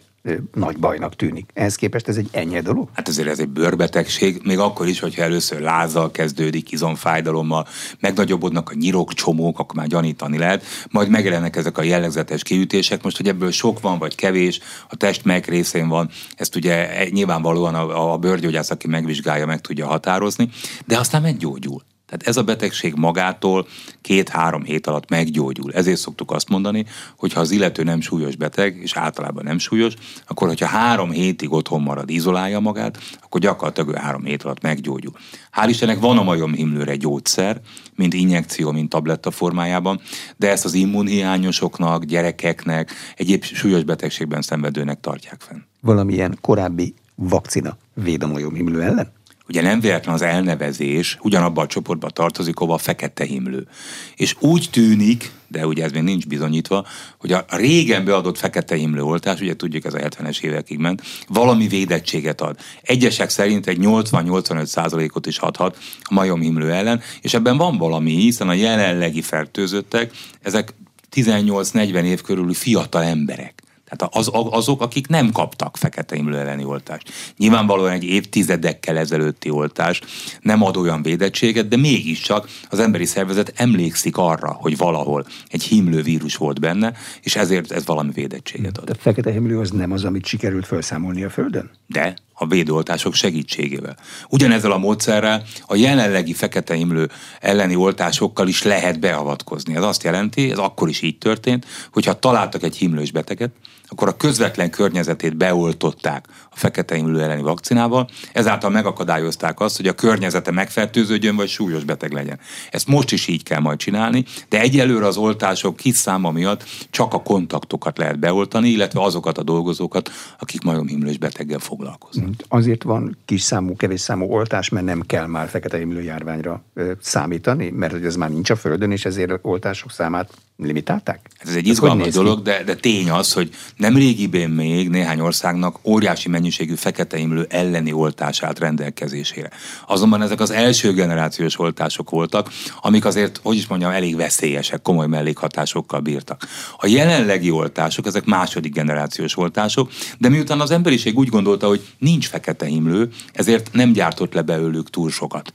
nagy bajnak tűnik. Ehhez képest ez egy ennyi dolog? Hát azért ez egy bőrbetegség, még akkor is, hogyha először lázzal kezdődik, izomfájdalommal, megnagyobbodnak a nyirok, csomók, akkor már gyanítani lehet, majd megjelennek ezek a jellegzetes kiütések. Most, hogy ebből sok van, vagy kevés, a test melyik részén van, ezt ugye nyilvánvalóan a, a bőrgyógyász, aki megvizsgálja, meg tudja határozni, de aztán meggyógyul. Tehát ez a betegség magától két-három hét alatt meggyógyul. Ezért szoktuk azt mondani, hogy ha az illető nem súlyos beteg, és általában nem súlyos, akkor hogyha három hétig otthon marad, izolálja magát, akkor gyakorlatilag ő három hét alatt meggyógyul. Hál' Istennek van a majomhimlőre gyógyszer, mint injekció, mint tabletta formájában, de ezt az immunhiányosoknak, gyerekeknek, egyéb súlyos betegségben szenvedőnek tartják fenn. Valamilyen korábbi vakcina véd a majomhimlő ellen? Ugye nem véletlen az elnevezés ugyanabban a csoportba tartozik, ahol a fekete himlő. És úgy tűnik, de ugye ez még nincs bizonyítva, hogy a régen beadott fekete himlő oltás, ugye tudjuk ez a 70-es évekig ment, valami védettséget ad. Egyesek szerint egy 80-85 százalékot is adhat a majomhimlő ellen, és ebben van valami, hiszen a jelenlegi fertőzöttek, ezek 18-40 év körüli fiatal emberek. Tehát az, azok, akik nem kaptak fekete imlő elleni oltást. Nyilvánvalóan egy évtizedekkel ezelőtti oltás nem ad olyan védettséget, de mégiscsak az emberi szervezet emlékszik arra, hogy valahol egy himlő vírus volt benne, és ezért ez valami védettséget ad. A fekete himlő az nem az, amit sikerült felszámolni a Földön? De, a védőoltások segítségével. Ugyanezzel a módszerrel a jelenlegi fekete imlő elleni oltásokkal is lehet beavatkozni. Ez azt jelenti, ez akkor is így történt, hogyha találtak egy himlős beteget, akkor a közvetlen környezetét beoltották a fekete imlő elleni vakcinával, ezáltal megakadályozták azt, hogy a környezete megfertőződjön, vagy súlyos beteg legyen. Ezt most is így kell majd csinálni, de egyelőre az oltások kis száma miatt csak a kontaktokat lehet beoltani, illetve azokat a dolgozókat, akik majomhimlős beteggel foglalkoznak. Azért van kis számú, kevés számú oltás, mert nem kell már fekete imlő járványra számítani, mert hogy ez már nincs a Földön, és ezért oltások számát limitálták? Hát ez egy izgalmas dolog, de, de tény az, hogy nem régiben még néhány országnak óriási mennyiségű fekete imlő elleni oltás állt rendelkezésére. Azonban ezek az első generációs oltások voltak, amik azért, hogy is mondjam, elég veszélyesek, komoly mellékhatásokkal bírtak. A jelenlegi oltások, ezek második generációs oltások, de miután az emberiség úgy gondolta, hogy nincs fekete imlő, ezért nem gyártott le belőlük túl sokat.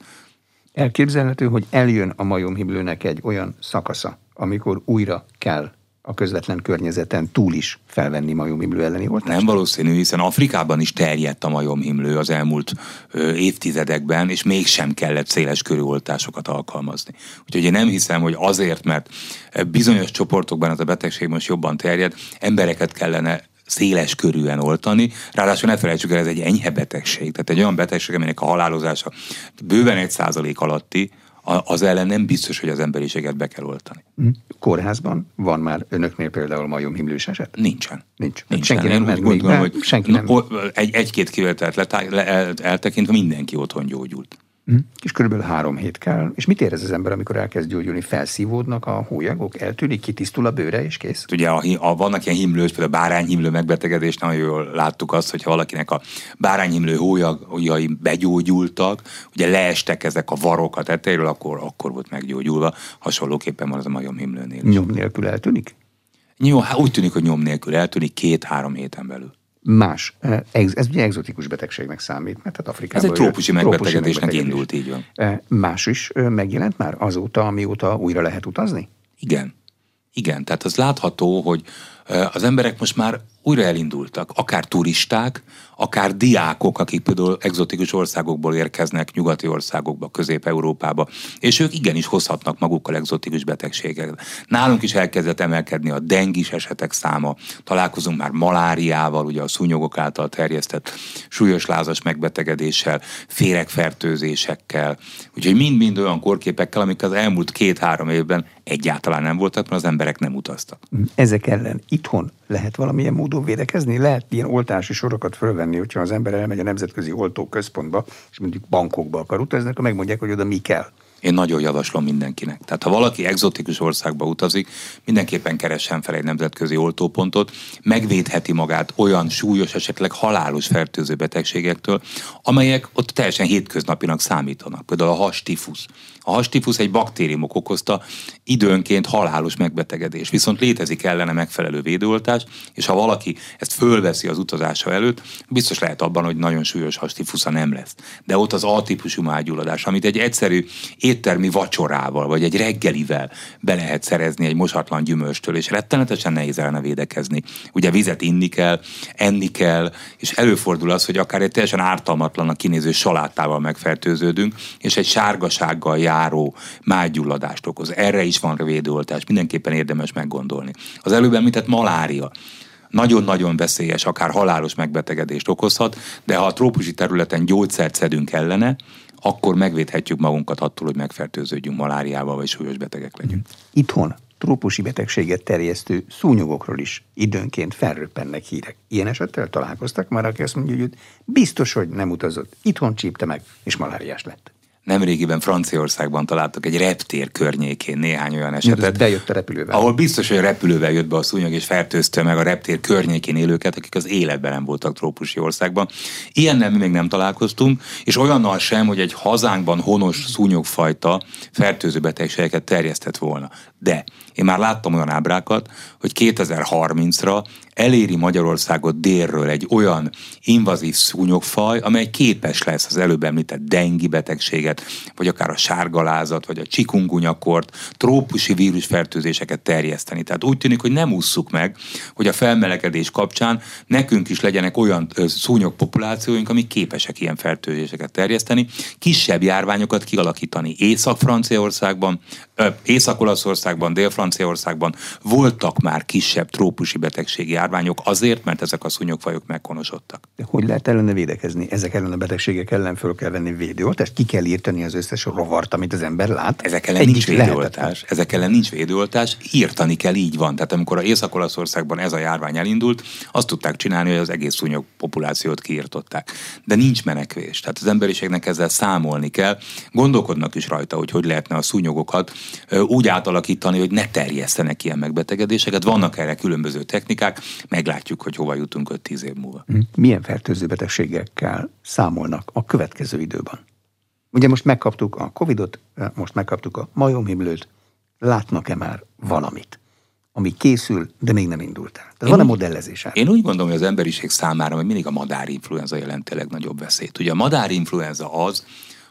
Elképzelhető, hogy eljön a majomhimlőnek egy olyan szakasza, amikor újra kell a közvetlen környezeten túl is felvenni majomhimlő elleni oltást? Nem valószínű, hiszen Afrikában is terjedt a majomhimlő az elmúlt ö, évtizedekben, és mégsem kellett széles körű oltásokat alkalmazni. Úgyhogy én nem hiszem, hogy azért, mert bizonyos csoportokban ez a betegség most jobban terjed, embereket kellene széles körűen oltani. Ráadásul ne felejtsük el, ez egy enyhe betegség. Tehát egy olyan betegség, aminek a halálozása bőven egy százalék alatti, az ellen nem biztos, hogy az emberiséget be kell oltani. Hm. Kórházban van már önöknél például majomhimlős eset? Nincsen. Nincs. Nincsen. Senki nem ment még, hogy senki nem. Egy, egy-két kivételt eltekintve mindenki otthon gyógyult. Hm? És körülbelül három hét kell. És mit érez az ember, amikor elkezd gyógyulni? Felszívódnak a hólyagok, eltűnik, kitisztul a bőre, és kész? Ugye a, a, vannak ilyen himlős, például a bárányhimlő megbetegedés, nagyon jól láttuk azt, hogyha valakinek a bárányhimlő hólyagjai begyógyultak, ugye leestek ezek a varok a tetejéről, akkor, akkor volt meggyógyulva. Hasonlóképpen van az a majomhimlőnél. Nyom nélkül eltűnik? Jó, hát úgy tűnik, hogy nyom nélkül eltűnik két-három héten belül más. Eh, ez ugye egzotikus betegségnek számít, mert hát Afrikában... Ez egy trópusi megbetegedésnek megbetegedés. indult, így van. Eh, más is megjelent már azóta, amióta újra lehet utazni? Igen. Igen, tehát az látható, hogy az emberek most már újra elindultak, akár turisták, akár diákok, akik például egzotikus országokból érkeznek, nyugati országokba, Közép-Európába, és ők igenis hozhatnak magukkal egzotikus betegségeket. Nálunk is elkezdett emelkedni a dengis esetek száma, találkozunk már maláriával, ugye a szúnyogok által terjesztett súlyos lázas megbetegedéssel, féregfertőzésekkel, úgyhogy mind-mind olyan korképekkel, amik az elmúlt két-három évben egyáltalán nem voltak, mert az emberek nem utaztak. Ezek ellen itthon lehet valamilyen módon védekezni? Lehet ilyen oltási sorokat fölvenni, hogyha az ember elmegy a Nemzetközi Oltóközpontba, és mondjuk bankokba akar utazni, akkor megmondják, hogy oda mi kell. Én nagyon javaslom mindenkinek. Tehát ha valaki egzotikus országba utazik, mindenképpen keressen fel egy nemzetközi oltópontot, megvédheti magát olyan súlyos, esetleg halálos fertőző betegségektől, amelyek ott teljesen hétköznapinak számítanak. Például a hastifusz. A hastifusz egy baktériumok okozta időnként halálos megbetegedés. Viszont létezik ellene megfelelő védőoltás, és ha valaki ezt fölveszi az utazása előtt, biztos lehet abban, hogy nagyon súlyos hastifusza nem lesz. De ott az A-típusú mágyulladás, amit egy egyszerű éttermi vacsorával, vagy egy reggelivel be lehet szerezni egy mosatlan gyümölcstől, és rettenetesen nehéz ellene védekezni. Ugye vizet inni kell, enni kell, és előfordul az, hogy akár egy teljesen ártalmatlan a kinéző salátával megfertőződünk, és egy sárgasággal járó mágyulladást okoz. Erre is van védőoltás, mindenképpen érdemes meggondolni. Az előbb említett malária nagyon-nagyon veszélyes, akár halálos megbetegedést okozhat, de ha a trópusi területen gyógyszert szedünk ellene, akkor megvédhetjük magunkat attól, hogy megfertőződjünk maláriával, vagy súlyos betegek legyünk. Itthon trópusi betegséget terjesztő szúnyogokról is időnként felröppennek hírek. Ilyen esettel találkoztak már, aki azt mondja, hogy biztos, hogy nem utazott. Itthon csípte meg, és maláriás lett. Nemrégiben Franciaországban találtak egy reptér környékén néhány olyan esetet. Bejött a repülővel. Ahol biztos, hogy a repülővel jött be a szúnyog, és fertőzte meg a reptér környékén élőket, akik az életben nem voltak trópusi országban. Ilyennel mi még nem találkoztunk, és olyannal sem, hogy egy hazánkban honos szúnyogfajta fertőző betegségeket terjesztett volna. De én már láttam olyan ábrákat, hogy 2030-ra eléri Magyarországot délről egy olyan invazív szúnyogfaj, amely képes lesz az előbb említett dengi betegséget, vagy akár a sárgalázat, vagy a csikungunyakort, trópusi vírusfertőzéseket terjeszteni. Tehát úgy tűnik, hogy nem ússzuk meg, hogy a felmelegedés kapcsán nekünk is legyenek olyan szúnyogpopulációink, amik képesek ilyen fertőzéseket terjeszteni, kisebb járványokat kialakítani Észak-Franciaországban, Észak-Olaszországban, Dél-Franciaországban voltak már kisebb trópusi betegségi járványok azért, mert ezek a szúnyogfajok meghonosodtak. De hogy lehet ellene védekezni? Ezek ellen a betegségek ellen föl kell venni védőoltást? Ki kell írtani az összes rovart, amit az ember lát? Ezek ellen Egyik nincs védőoltás. Ezek ellen nincs védőoltás, írtani kell, így van. Tehát amikor a Észak-Olaszországban ez a járvány elindult, azt tudták csinálni, hogy az egész szúnyog populációt kiirtották. De nincs menekvés. Tehát az emberiségnek ezzel számolni kell. Gondolkodnak is rajta, hogy hogy lehetne a szúnyogokat úgy átalakítani, hogy ne terjesztenek ilyen megbetegedéseket. Vannak erre különböző technikák, meglátjuk, hogy hova jutunk 5-10 év múlva. Hm. Milyen fertőző betegségekkel számolnak a következő időben? Ugye most megkaptuk a Covidot, most megkaptuk a majomhimlőt, látnak-e már valamit? ami készül, de még nem indult el. Tehát van-e modellezés? Én úgy gondolom, hogy az emberiség számára hogy mindig a madárinfluenza jelenti a legnagyobb veszélyt. Ugye a madárinfluenza az,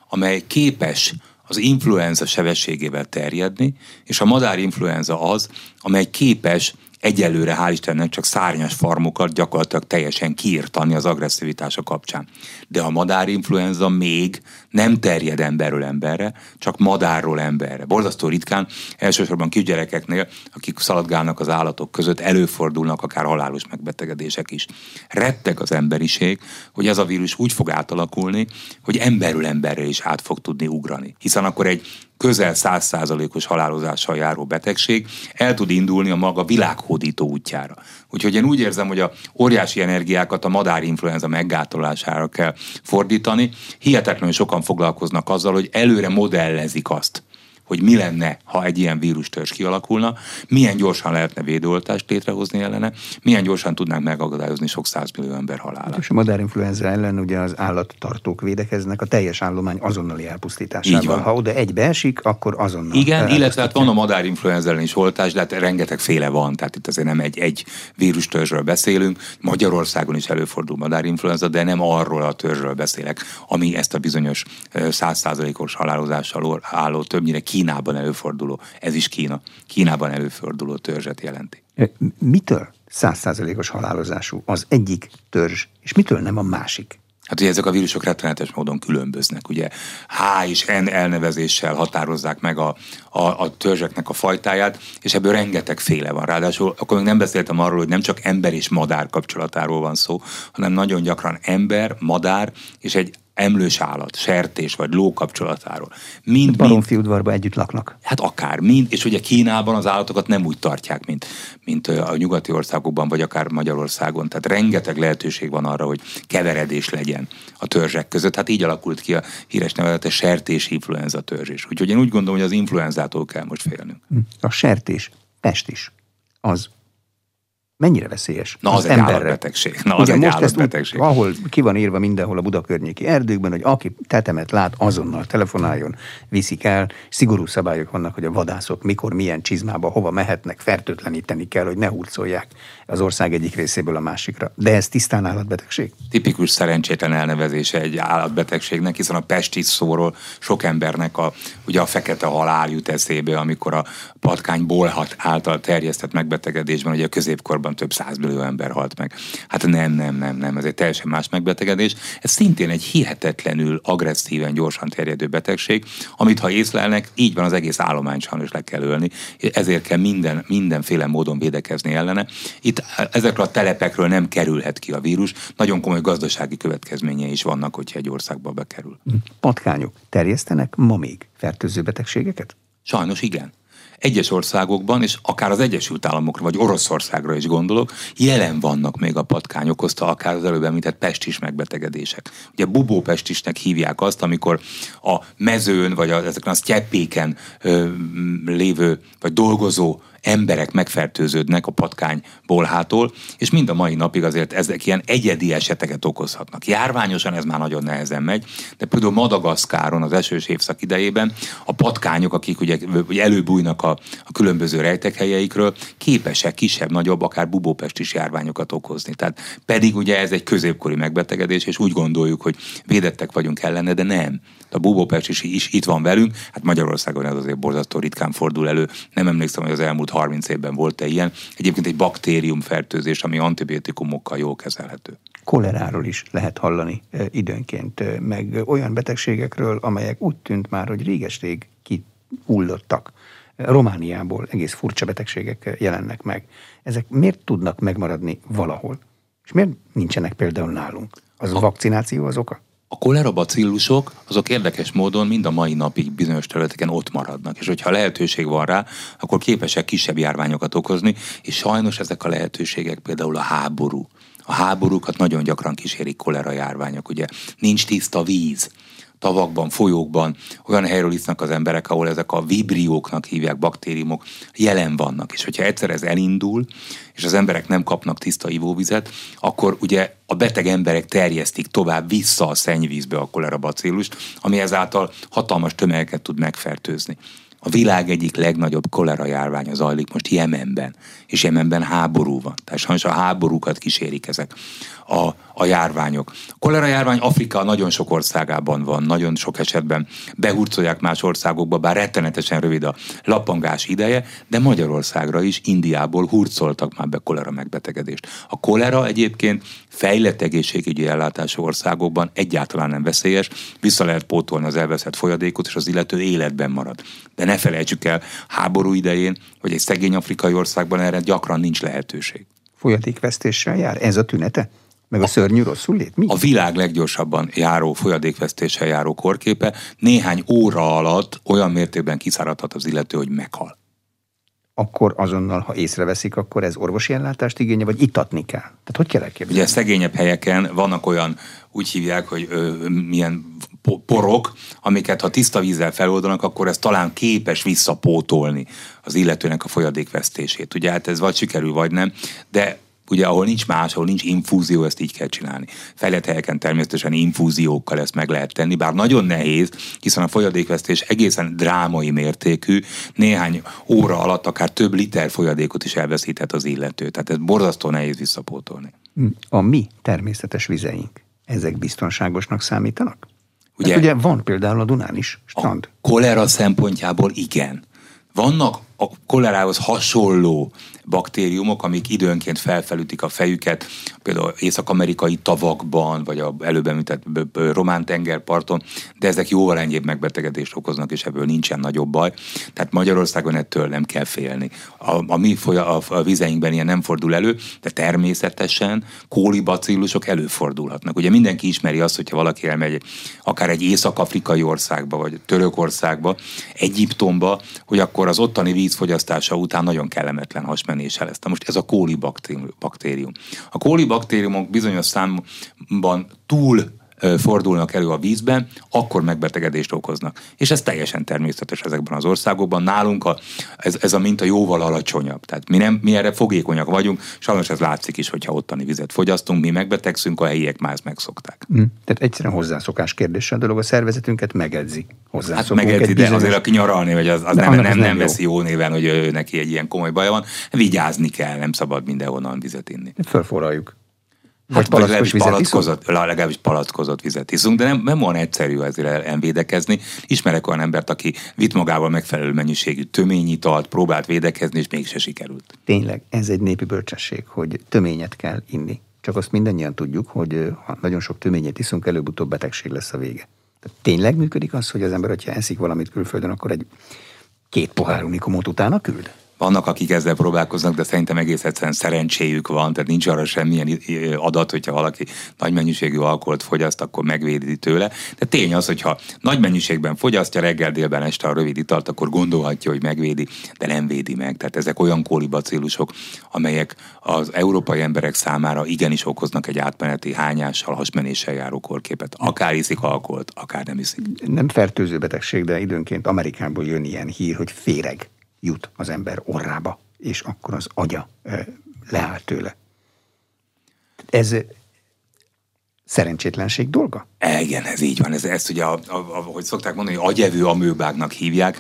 amely képes az influenza sebességével terjedni, és a madárinfluenza az, amely képes egyelőre hál' Istennek csak szárnyas farmokat gyakorlatilag teljesen kiirtani az agresszivitása kapcsán. De a madárinfluenza még nem terjed emberről emberre, csak madárról emberre. Borzasztó ritkán, elsősorban kisgyerekeknél, akik szaladgálnak az állatok között, előfordulnak akár halálos megbetegedések is. Retteg az emberiség, hogy ez a vírus úgy fog átalakulni, hogy emberről emberre is át fog tudni ugrani. Hiszen akkor egy közel százszázalékos halálozással járó betegség el tud indulni a maga világhódító útjára. Úgyhogy én úgy érzem, hogy a óriási energiákat a madárinfluenza meggátolására kell fordítani. Hihetetlenül sokan foglalkoznak azzal, hogy előre modellezik azt, hogy mi lenne, ha egy ilyen vírustörzs kialakulna, milyen gyorsan lehetne védőoltást létrehozni ellene, milyen gyorsan tudnánk megakadályozni sok százmillió ember halálát. És a modern influenza ellen ugye az állattartók védekeznek a teljes állomány azonnali elpusztításával. Így van. Ha oda egy beesik, akkor azonnal. Igen, illetve hát van a madárinfluenza ellen is oltás, de hát rengeteg féle van, tehát itt azért nem egy, egy vírustörzsről beszélünk. Magyarországon is előfordul madárinfluenza, de nem arról a törzsről beszélek, ami ezt a bizonyos százszázalékos halálozással álló, többnyire ki Kínában előforduló, ez is Kína, Kínában előforduló törzset jelenti. Mitől százszázalékos halálozású az egyik törzs, és mitől nem a másik? Hát ugye ezek a vírusok rettenetes módon különböznek. Ugye H és N elnevezéssel határozzák meg a, a, a törzseknek a fajtáját, és ebből rengeteg féle van. Ráadásul akkor még nem beszéltem arról, hogy nem csak ember és madár kapcsolatáról van szó, hanem nagyon gyakran ember, madár és egy emlős állat, sertés vagy ló kapcsolatáról. Mind, Baromfi udvarban együtt laknak. Hát akár, mind, és ugye Kínában az állatokat nem úgy tartják, mint, mint a nyugati országokban, vagy akár Magyarországon. Tehát rengeteg lehetőség van arra, hogy keveredés legyen a törzsek között. Hát így alakult ki a híres nevezetes sertés influenza törzs is. Úgyhogy én úgy gondolom, hogy az influenzától kell most félnünk. A sertés, pest is, az Mennyire veszélyes? Na, az, az egy emberre. állatbetegség. Na, az Ugye egy most állatbetegség. Ezt, ahol ki van írva mindenhol a Buda környéki erdőkben, hogy aki tetemet lát, azonnal telefonáljon, viszik el. Szigorú szabályok vannak, hogy a vadászok mikor, milyen csizmába, hova mehetnek, fertőtleníteni kell, hogy ne hurcolják az ország egyik részéből a másikra. De ez tisztán állatbetegség? Tipikus szerencsétlen elnevezése egy állatbetegségnek, hiszen a pestis szóról sok embernek a, ugye a fekete halál jut eszébe, amikor a patkány bolhat által terjesztett megbetegedésben, ugye a középkorban korábban több százmillió ember halt meg. Hát nem, nem, nem, nem, ez egy teljesen más megbetegedés. Ez szintén egy hihetetlenül agresszíven, gyorsan terjedő betegség, amit ha észlelnek, így van az egész állomány sajnos le kell ölni, ezért kell minden, mindenféle módon védekezni ellene. Itt ezekről a telepekről nem kerülhet ki a vírus, nagyon komoly gazdasági következményei is vannak, hogyha egy országba bekerül. Patkányok terjesztenek ma még fertőző betegségeket? Sajnos igen egyes országokban, és akár az Egyesült Államokra, vagy Oroszországra is gondolok, jelen vannak még a patkány okozta, akár az előbb említett pestis megbetegedések. Ugye bubópestisnek hívják azt, amikor a mezőn, vagy a, ezeken a sztyeppéken lévő, vagy dolgozó emberek megfertőződnek a patkány bolhától, és mind a mai napig azért ezek ilyen egyedi eseteket okozhatnak. Járványosan ez már nagyon nehezen megy, de például Madagaszkáron az esős évszak idejében a patkányok, akik ugye, előbújnak a, a különböző rejtekhelyeikről, képesek kisebb-nagyobb, akár bubópestis járványokat okozni. Tehát pedig ugye ez egy középkori megbetegedés, és úgy gondoljuk, hogy védettek vagyunk ellene, de nem. A bubópestis is itt van velünk, hát Magyarországon ez azért borzasztó ritkán fordul elő. Nem emlékszem, hogy az elmúlt 30 évben volt-e ilyen. Egyébként egy baktériumfertőzés, ami antibiotikumokkal jól kezelhető. Koleráról is lehet hallani időnként, meg olyan betegségekről, amelyek úgy tűnt már, hogy réges-rég kihullottak. Romániából egész furcsa betegségek jelennek meg. Ezek miért tudnak megmaradni valahol? És miért nincsenek például nálunk? Az a vakcináció az oka? A kolera bacillusok azok érdekes módon mind a mai napig bizonyos területeken ott maradnak, és hogyha lehetőség van rá, akkor képesek kisebb járványokat okozni, és sajnos ezek a lehetőségek például a háború. A háborúkat nagyon gyakran kísérik kolera járványok, ugye nincs tiszta víz, tavakban, folyókban, olyan helyről isznak az emberek, ahol ezek a vibrióknak hívják baktériumok jelen vannak. És hogyha egyszer ez elindul, és az emberek nem kapnak tiszta ivóvizet, akkor ugye a beteg emberek terjesztik tovább vissza a szennyvízbe a kolera bacillust, ami ezáltal hatalmas tömegeket tud megfertőzni. A világ egyik legnagyobb kolera járványa zajlik most Jemenben, és Jemenben háború van. Tehát sajnos a háborúkat kísérik ezek a, a járványok. A kolera járvány Afrika nagyon sok országában van, nagyon sok esetben behurcolják más országokba, bár rettenetesen rövid a lapangás ideje, de Magyarországra is Indiából hurcoltak már be kolera megbetegedést. A kolera egyébként fejlett egészségügyi ellátású országokban egyáltalán nem veszélyes, vissza lehet pótolni az elveszett folyadékot, és az illető életben marad. De ne felejtsük el, háború idején, vagy egy szegény afrikai országban erre gyakran nincs lehetőség. Folyadékvesztéssel jár? Ez a tünete? Meg a szörnyű rosszul lét? Mi? A világ leggyorsabban járó folyadékvesztéssel járó korképe néhány óra alatt olyan mértékben kiszáradhat az illető, hogy meghal. Akkor azonnal, ha észreveszik, akkor ez orvosi ellátást igénye, vagy itatni kell? Tehát hogy kell elképzelni? Ugye szegényebb helyeken vannak olyan, úgy hívják, hogy ö, milyen porok, amiket ha tiszta vízzel feloldanak, akkor ez talán képes visszapótolni az illetőnek a folyadékvesztését. Ugye hát ez vagy sikerül, vagy nem, de ugye ahol nincs más, ahol nincs infúzió, ezt így kell csinálni. Fejlett helyeken természetesen infúziókkal ezt meg lehet tenni, bár nagyon nehéz, hiszen a folyadékvesztés egészen drámai mértékű, néhány óra alatt akár több liter folyadékot is elveszíthet az illető. Tehát ez borzasztó nehéz visszapótolni. A mi természetes vizeink, ezek biztonságosnak számítanak? Ugye, hát ugye van például a Dunán is strand. A kolera szempontjából igen. Vannak a kolerához hasonló baktériumok, amik időnként felfelütik a fejüket, például észak-amerikai tavakban, vagy a előbb említett román tengerparton, de ezek jóval enyhébb megbetegedést okoznak, és ebből nincsen nagyobb baj. Tehát Magyarországon ettől nem kell félni. A, a mi folya, a, a vizeinkben ilyen nem fordul elő, de természetesen kólibacillusok előfordulhatnak. Ugye mindenki ismeri azt, hogyha valaki elmegy akár egy észak-afrikai országba, vagy Törökországba, Egyiptomba, hogy akkor az ottani vízfogyasztása után nagyon kellemetlen hasmenése lesz. Na most ez a kólibaktérium. A kólibaktériumok bizonyos számban túl fordulnak elő a vízben, akkor megbetegedést okoznak. És ez teljesen természetes ezekben az országokban. Nálunk a, ez, ez a minta jóval alacsonyabb. Tehát mi, nem, mi erre fogékonyak vagyunk, sajnos ez látszik is, hogyha ottani vizet fogyasztunk, mi megbetegszünk, a helyiek már ezt megszokták. Mm. Tehát egyszerűen hozzászokás kérdése a dolog, a szervezetünket megedzi. Hát megedzi, de azért aki nyaralni, vagy az, az nem, nem, nem, nem veszi jó néven, hogy ő, neki egy ilyen komoly baja van. Vigyázni kell, nem szabad mindenhonnan vizet inni. Fölforraljuk. Hát, vagy legalábbis palackozott, legalábbis palackozott vizet iszunk, de nem, nem olyan egyszerű ezért elvédekezni. Ismerek olyan embert, aki vitt magával megfelelő mennyiségű töményitalt, próbált védekezni, és mégse sikerült. Tényleg, ez egy népi bölcsesség, hogy töményet kell inni. Csak azt mindannyian tudjuk, hogy ha nagyon sok töményet iszunk, előbb-utóbb betegség lesz a vége. Tehát tényleg működik az, hogy az ember, hogyha eszik valamit külföldön, akkor egy két pohár unikumot utána küld? Vannak, akik ezzel próbálkoznak, de szerintem egész egyszerűen szerencséjük van, tehát nincs arra semmilyen adat, hogyha valaki nagy mennyiségű alkoholt fogyaszt, akkor megvédi tőle. De tény az, hogyha nagy mennyiségben fogyasztja reggel, délben, este a rövid italt, akkor gondolhatja, hogy megvédi, de nem védi meg. Tehát ezek olyan kólibacillusok, amelyek az európai emberek számára igenis okoznak egy átmeneti hányással, hasmenéssel járó korképet. Akár iszik alkoholt, akár nem iszik. Nem fertőző betegség, de időnként Amerikából jön ilyen hír, hogy féreg jut az ember orrába, és akkor az agya leáll tőle. Ez szerencsétlenség dolga? Igen, ez így van. Ez, ezt ugye, a, a, ahogy szokták mondani, agyevő amőbáknak hívják.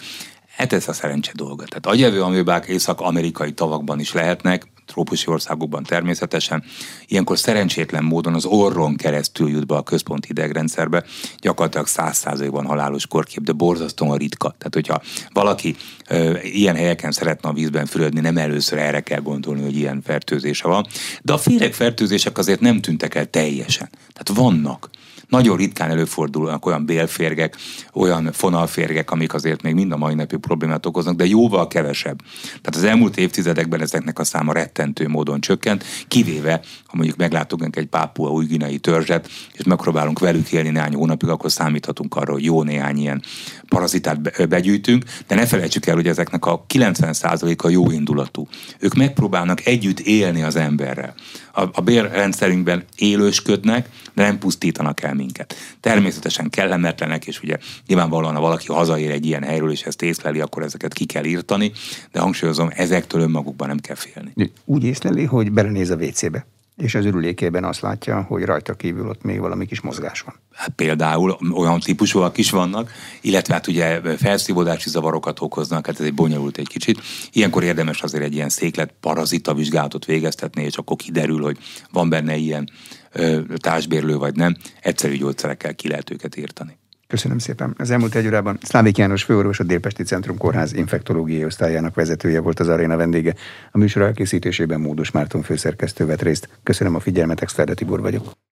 Hát ez a szerencse dolga. Tehát agyevő amőbák észak-amerikai tavakban is lehetnek, trópusi országokban természetesen. Ilyenkor szerencsétlen módon az orron keresztül jut be a központi idegrendszerbe, gyakorlatilag száz százalékban halálos korkép, de borzasztóan ritka. Tehát, hogyha valaki ö, ilyen helyeken szeretne a vízben fürödni, nem először erre kell gondolni, hogy ilyen fertőzése van. De a féregfertőzések azért nem tűntek el teljesen. Tehát vannak. Nagyon ritkán előfordulnak olyan bélférgek, olyan fonalférgek, amik azért még mind a mai napig problémát okoznak, de jóval kevesebb. Tehát az elmúlt évtizedekben ezeknek a száma rettentő módon csökkent, kivéve, ha mondjuk meglátunk egy pápua új ginai törzset, és megpróbálunk velük élni néhány hónapig, akkor számíthatunk arra, hogy jó néhány ilyen parazitát begyűjtünk, de ne felejtsük el, hogy ezeknek a 90%-a jó indulatú. Ők megpróbálnak együtt élni az emberrel. A, a bérrendszerünkben élősködnek, de nem pusztítanak el minket. Természetesen kellemetlenek, és ugye nyilvánvalóan, ha valaki hazaér egy ilyen helyről, és ezt észleli, akkor ezeket ki kell írtani, de hangsúlyozom, ezektől önmagukban nem kell félni. Úgy észleli, hogy belenéz a WC-be És az ürülékében azt látja, hogy rajta kívül ott még valami kis mozgás van. Hát például olyan típusúak is vannak, illetve hát ugye felszívódási zavarokat okoznak, hát ez egy bonyolult egy kicsit. Ilyenkor érdemes azért egy ilyen széklet parazita vizsgálatot végeztetni, és akkor kiderül, hogy van benne ilyen ö, társbérlő vagy nem. Egyszerű gyógyszerekkel ki lehet őket írtani. Köszönöm szépen. Az elmúlt egy órában Szlávik János főorvos, a Délpesti Centrum Kórház infektológiai osztályának vezetője volt az aréna vendége. A műsor elkészítésében Módos Márton főszerkesztő vett részt. Köszönöm a figyelmet, Exterde Tibor vagyok.